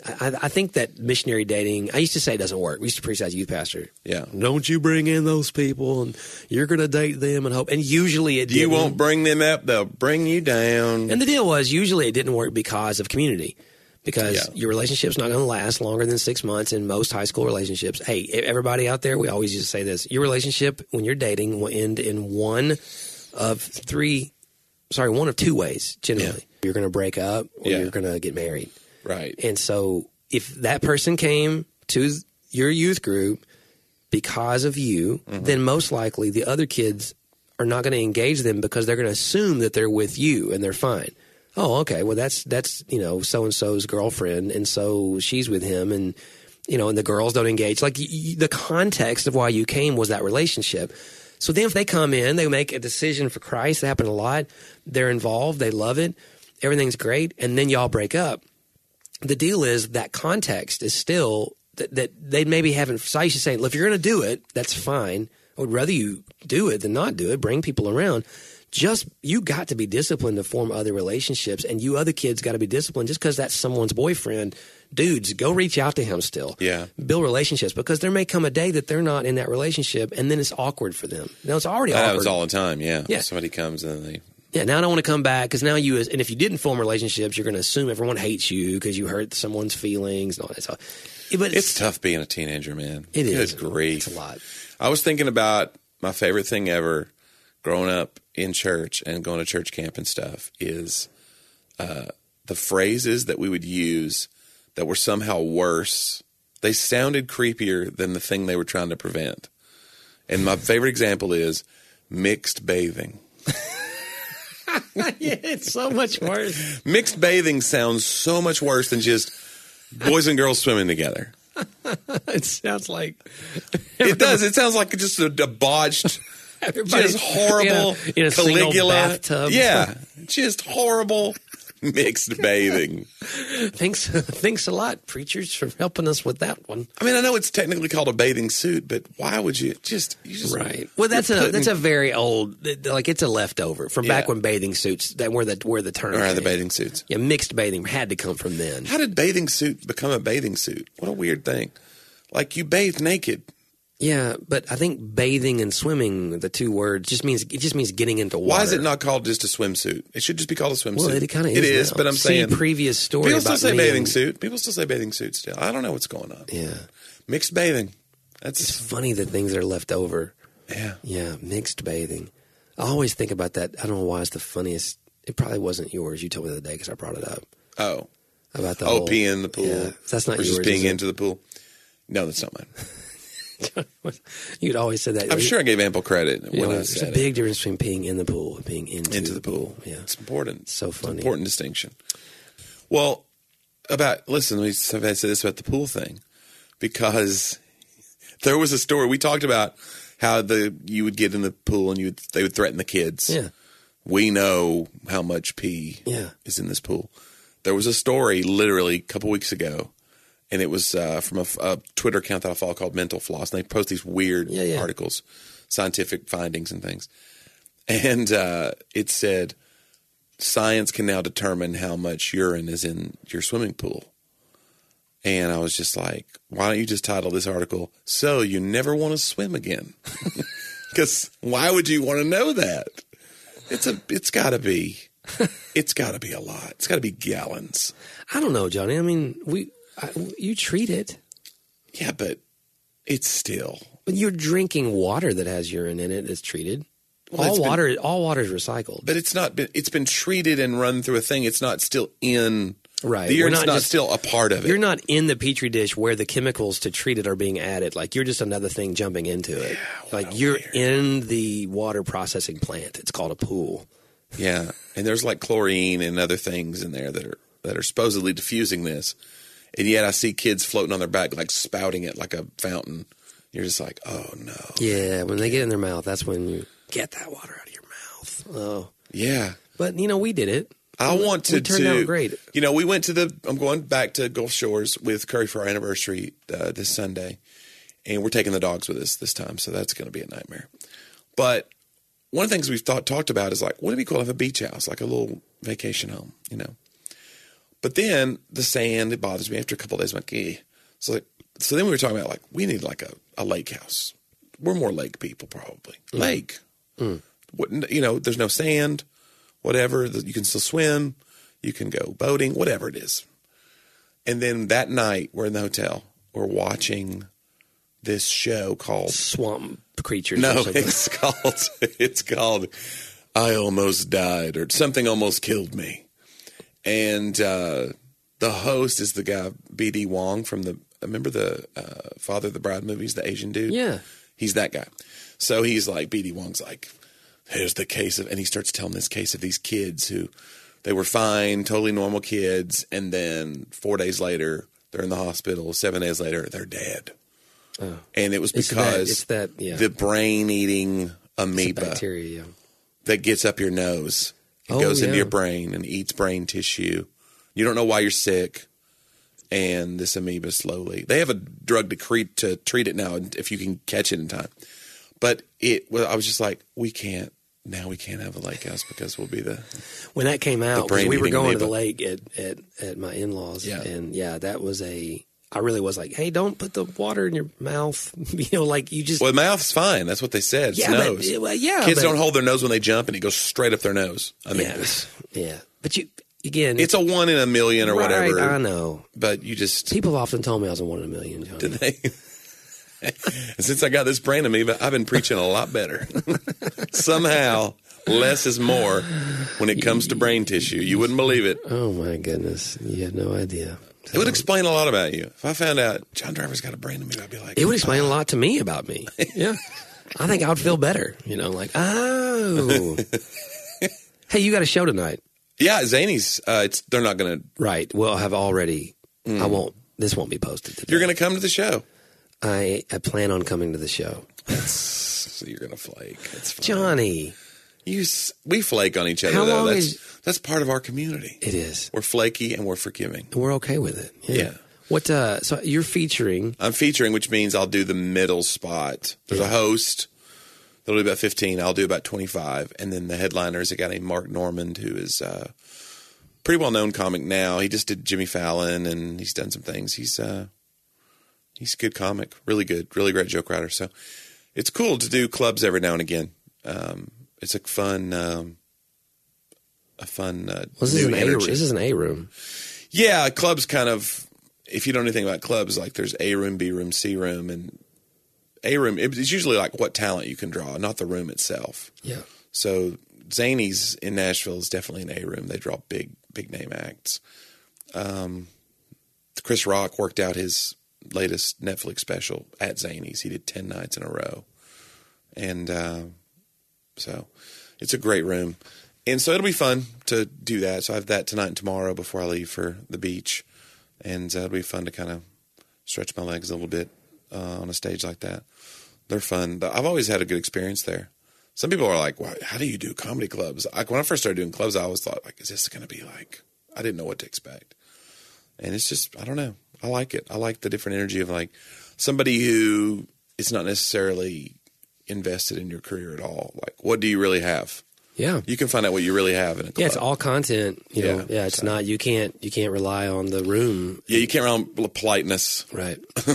I, I, I think that missionary dating. I used to say it doesn't work. We used to preach as a youth pastor. Yeah. Don't you bring in those people, and you're going to date them and hope. And usually it You didn't. won't bring them up; they'll bring you down. And the deal was usually it didn't work because of community. Because Yeah. your relationship's not going to last longer than six months in most high school relationships. Hey, everybody out there, we always used to say this: your relationship when you're dating will end in one of three, sorry, one of two ways. Generally, you're going to break up or Yeah. you're going to get married. Right. And so, if that person came to your youth group because of you, mm-hmm. then most likely the other kids are not going to engage them because they're going to assume that they're with you and they're fine. Oh, okay. Well, that's that's you know so and so's girlfriend, and so she's with him, and you know, and the girls don't engage. Like y- the context of why you came was that relationship. So then, if they come in, they make a decision for Christ. That happened a lot. They're involved. They love it. Everything's great, and then y'all break up the deal is that context is still that, that they maybe haven't. So I used to say, "Look, if you're going to do it, that's fine. I would rather you do it than not do it. Bring people around. Just you got to be disciplined to form other relationships, and you other kids got to be disciplined. Just because that's someone's boyfriend, dudes, go reach out to him still. Yeah. build relationships because there may come a day that they're not in that relationship, and then it's awkward for them. Now it's already that awkward. was all the time. Yeah. Yeah. Somebody comes and they. Yeah, now I don't want to come back because now you, and if you didn't form relationships, you're going to assume everyone hates you because you hurt someone's feelings and all that stuff. But It's tough being a teenager, man. It is. Good grief. It's a lot. I was thinking about my favorite thing ever growing up in church and going to church camp and stuff is uh, the phrases that we would use that were somehow worse. They sounded creepier than the thing they were trying to prevent. And my favorite example is mixed bathing. yeah, it's so much worse. Mixed bathing sounds so much worse than just boys and girls swimming together. it sounds like It does. It sounds like just a debauched just horrible in a, in a Caligula. bathtub. Yeah, just horrible mixed bathing. thanks, thanks a lot, preachers, for helping us with that one. I mean, I know it's technically called a bathing suit, but why would you just you just Right. Well, that's a putting- that's a very old, like it's a leftover from back when bathing suits that were the where the term. or the bathing suits. Yeah, mixed bathing had to come from then. How did bathing suit become a bathing suit? What a weird thing. Like you bathe naked. Yeah, but I think bathing and swimming, the two words, just means it just means getting into water. Why is it not called just a swimsuit? It should just be called a swimsuit. Well, it kind of is. It is, now. but I'm See saying previous story. people still say bathing and- suit. People still say bathing suit still. I don't know what's going on. Yeah, Mixed bathing. it's That's funny the things that are left over. yeah. Yeah, mixed bathing. I always think about that. I don't know why it's the funniest. It probably wasn't yours. You told me the other day because I brought it up Oh, about the oh, whole, peeing in the pool. Yeah, that's not yours. just it? into the pool. No, that's not mine. You'd always said that. I'm sure I gave ample credit You know, there's a big difference between peeing in the pool and peeing into, into the pool. Yeah, It's important. so It's funny. important distinction. Well, about listen. We said this about the pool thing because there was a story we talked about how the you would get in the pool and you would, they would threaten the kids. Yeah. we know how much pee Yeah. is in this pool. There was a story literally a couple weeks ago, and it was uh, from a Twitter account that I follow called Mental Floss, and they post these weird Yeah, yeah. articles, scientific findings and things. And uh, it said science can now determine how much urine is in your swimming pool. And I was just like, why don't you just title this article, So You Never Want to Swim Again? Because why would you want to know that? It's a, it's got to be, it's got to be a lot. It's got to be gallons. I don't know, Johnny. I mean, we I, you treat it, Yeah, but it's still. but you're drinking water that has urine in it. It's treated. Well, all it's been- water, all water is recycled. But it's not been. It's been treated and run through a thing. It's not still in. Right. The urine's not not, just- still a part of it. You're not in the petri dish where the chemicals to treat it are being added. Like you're just another thing jumping into it. like you're weird- in the water processing plant. It's called a pool. Yeah, and there's like chlorine and other things in there that are that are supposedly diffusing this, and yet I see kids floating on their back like spouting it like a fountain. You're just like, oh no. Yeah, when they get in their mouth, that's when you get that water out of your mouth. Oh, Yeah, but you know we did it. I We- want to we out great. You know, we went to the. I'm going back to Gulf Shores with Curry for our anniversary uh, this Sunday, and we're taking the dogs with us this time, so that's going to be a nightmare. But one of the things we've thought talked about is like, wouldn't it be cool to have a beach house, like a little vacation home, you know? But then the sand it bothers me after a couple of days. I'm like, eh. So like, so then we were talking about like we need like a, a lake house. We're more lake people probably. Lake. Wouldn't you know? There's no sand, whatever. You can still swim. You can go boating, whatever it is. And then that night we're in the hotel. We're watching this show called Swamp creatures. no, it's called it's called I almost died or something almost killed me. And uh, the host is the guy BD Wong from the remember the uh, Father of the Bride movies, the Asian dude. yeah. He's that guy. So he's like BD Wong's like, here's the case of, and he starts telling this case of these kids who they were fine, totally normal kids, and then four days later they're in the hospital. Seven days later they're dead. And it was It's that- because it's that- yeah. the brain eating amoeba bacteria. Yeah. that gets up your nose. It Oh, goes into your brain and eats brain tissue. You don't know why you're sick. And this amoeba slowly. They have a drug to treat to treat it now if you can catch it in time. But it well, I was just like, we can't now we can't have a lake house because we'll be the When that came out we were going to the lake at, at, at my in laws, Yeah. and yeah, that was a. I really was like, hey, don't put the water in your mouth. you know, like you just Well the mouth's fine. That's what they said. It's yeah, nose. but, well, yeah, Kids but, don't hold their nose when they jump and it goes straight up their nose. I mean Yeah, yeah, but you again, it's a one in a million or right, whatever. I know. But you just People have often told me I was a one in a million. Johnny. Did they? Since I got this brain amoeba, I've been preaching a lot better. Somehow, less is more when it comes to brain tissue. You wouldn't believe it. Oh my goodness, you had no idea. It would explain a lot about you. If I found out John Driver's got a brain amoeba, I'd be like, It would explain a lot to me about me. Yeah. I think I would feel better. You know, like, oh. hey, you got a show tonight. yeah, Zany's. Uh, it's they're not going to. Right. Well, have already. I won't. This won't be posted today. You're going to come to the show. I, I plan on coming to the show. So you're going to flake. Johnny, You, we flake on each other. How though. that's is- that's part of our community. it is. We're flaky and we're forgiving. And we're okay with it. Yeah. What, uh, so you're featuring, I'm featuring, which means I'll do the middle spot. There's a host. They'll do about 15. I'll do about 25. And then the headliner is a guy named Mark Normand, who is a pretty well known comic now. He just did Jimmy Fallon and he's done some things. He's uh, he's a good comic, really good, really great joke writer. So it's cool to do clubs every now and again. Um, it's a fun, um, a fun uh, well, this, is an a, energy. this is an A room. Yeah, clubs kind of. If you don't know anything about clubs, like there's A room, B room, C room, and A room. It's usually like what talent you can draw, not the room itself. Yeah. So Zany's in Nashville is definitely an A room. They draw big, big name acts. Um, Chris Rock worked out his latest Netflix special at Zany's. He did ten nights in a row, and uh, so it's a great room. And so it'll be fun to do that. So I have that tonight and tomorrow before I leave for the beach. and uh, it'll be fun to kind of stretch my legs a little bit uh, on a stage like that. They're fun. I've always had a good experience there. Some people are like, "Why? How do you do comedy clubs?" Like when I first started doing clubs, I always thought, "Like, is this going to be like?" I didn't know what to expect, and it's just I don't know. I like it. I like the different energy of like somebody who is not necessarily invested in your career at all. Like, what do you really have? Yeah. You can find out what you really have in a club. Yeah, it's all content. You know, Yeah, yeah, it's so- not you can't you can't rely on the room. Yeah, you can't rely on politeness. Right.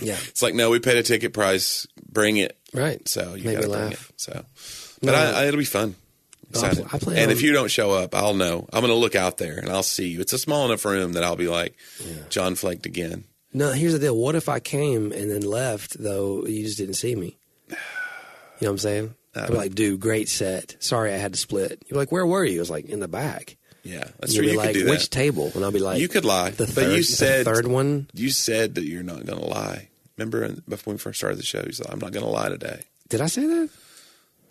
yeah. It's like, no, we paid a ticket price. Bring it. Right. So you got to bring it. So, No. but I, I, it'll be fun. Oh, I Excited. I plan and on- if you don't show up, I'll know. I'm going to look out there and I'll see you. It's a small enough room that I'll be like, John flaked again. No, here's the deal. What if I came and then left though you just didn't see me? You know what I'm saying? I'd be like, dude, great set. Sorry I had to split. You're like, where were you? I was like, in the back. Yeah, that's true. You like, could do that. which table? And I'll be like, you could lie, the but third, you the said third one. you said that you're not going to lie. Remember in- before we first started the show, you said, "I'm not going to lie today." Did I say that?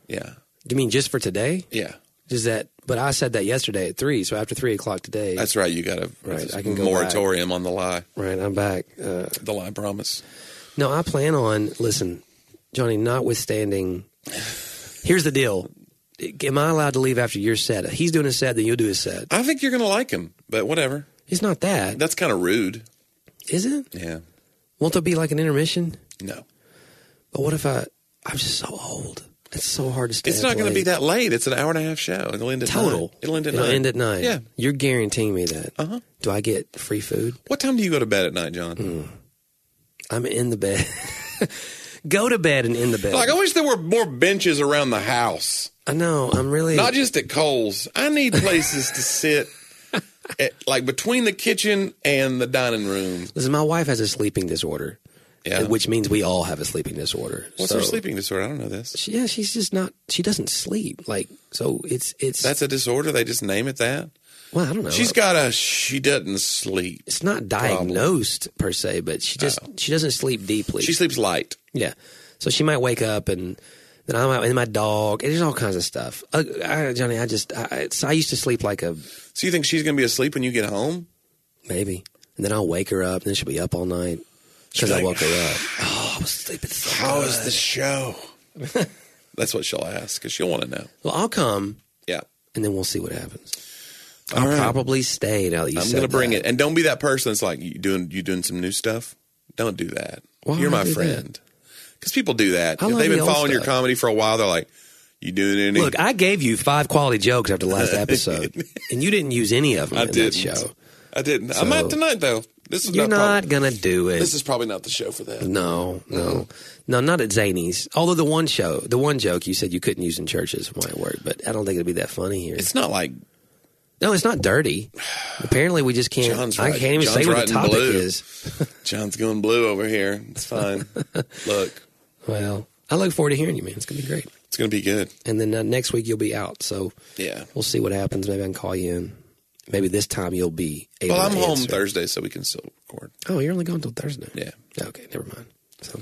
Yeah, Do you mean just for today? yeah, Is that? But I said that yesterday at three. So after three o'clock today, that's right. You got a Right, I can go moratorium on the lie, right? I'm back. Uh, the lie promise. No, I plan on listen, Johnny. Notwithstanding, here's the deal: Am I allowed to leave after your set? He's doing a set, then you'll do a set. I think you're going to like him, but whatever. It's not that, That's kind of rude. is it? Yeah, Won't there be like an intermission? no. But what if I? I'm just so old. It's so hard to stay. It's not going to be that late. It's an hour and a half show. It'll end at total. Nine. It'll end at night. It'll nine. end at nine. Yeah. you're guaranteeing me that. Uh huh. Do I get free food? What time do you go to bed at night, John? Mm. I'm in the bed. Go to bed and in the bed. Like I wish there were more benches around the house, I know. I'm really. not just at Cole's. I need places to sit, at, like between the kitchen and the dining room. Listen, my wife has a sleeping disorder, Yeah. which means we all have a sleeping disorder. What's So- her sleeping disorder? I don't know this. She, yeah, she's just not. She doesn't sleep. Like so, it's it's. That's a disorder. They just name it that. Well, I don't know. She's got a she doesn't sleep. It's not diagnosed per se, but she just she doesn't sleep deeply. She sleeps light. yeah, so she might wake up and then I'm out and my dog. And there's all kinds of stuff. Uh, I, Johnny, I just I, I used to sleep like a So you think she's going to be asleep when you get home? maybe, and then I'll wake her up, and then she'll be up all night because She'll I woke her up. Oh, I was sleeping so How good. is the show? That's what she'll ask because she'll want to know. Well, I'll come Yeah. and then we'll see what happens. I'll right. probably stay now that you I'm going to bring that. it, and don't be that person that's like you doing you doing some new stuff. Don't do that. Why You're my friend. Because people do that. I if they've been old following your comedy for a while, they're like, "You doing any?" Look, I gave you five quality jokes after the last episode, and you didn't use any of them I in didn't. that show. I didn't. I'm not tonight though. This is You're not. not gonna do it. this is probably not the show for that. no, no, no, not at Zany's. Although the one show, the one joke you said you couldn't use in churches might work, but I don't think it'd be that funny here. It's not like no, it's not dirty. Apparently, we just can't. John's I right. can't even John's say what the topic blue. is. John's going blue over here. It's fine. Look, Well, I look forward to hearing you, man. It's gonna be great. it's going to be good. And then uh, next week you'll be out, so Yeah. we'll see what happens. Maybe I can call you in. Maybe this time you'll be able. Well, I'm home. Thursday, so we can still record. Oh, you're only going until Thursday. Yeah. Okay, never mind. So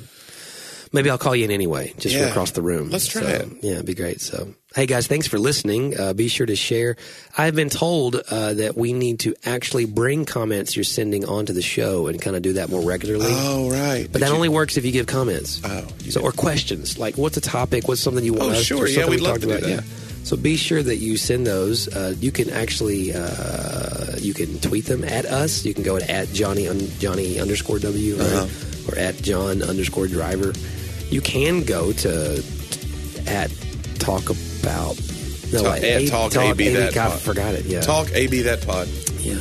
maybe I'll call you in anyway, just Yeah. across the room. Let's try So, it. Yeah, it'd be great. So, hey guys, thanks for listening. Uh, be sure to share. I've been told uh, that we need to actually bring comments you're sending onto the show and kind of do that more regularly. Oh, right. but that only works if you give comments. Oh, you so or questions like what's a topic? What's something you want? Oh, us sure. Yeah, we'd we love to do about? that. Yeah. So be sure that you send those. Uh, you can actually uh, you can tweet them at us. You can go at, at Johnny un, Johnny underscore W right? Uh-huh. or at John underscore Driver. You can go to at talk about no Talk- wait, at A- Talk AB that God, I pod. forgot it. Yeah, Talk AB that pod. yeah.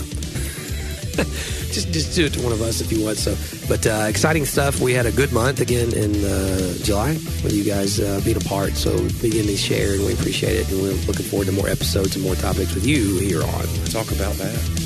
just just do it to one of us if you want. So, but uh, exciting stuff. We had a good month again in uh, July with you guys uh, being a part. So begin to share, and we appreciate it. And we're looking forward to more episodes and more topics with you here on. Talk about that.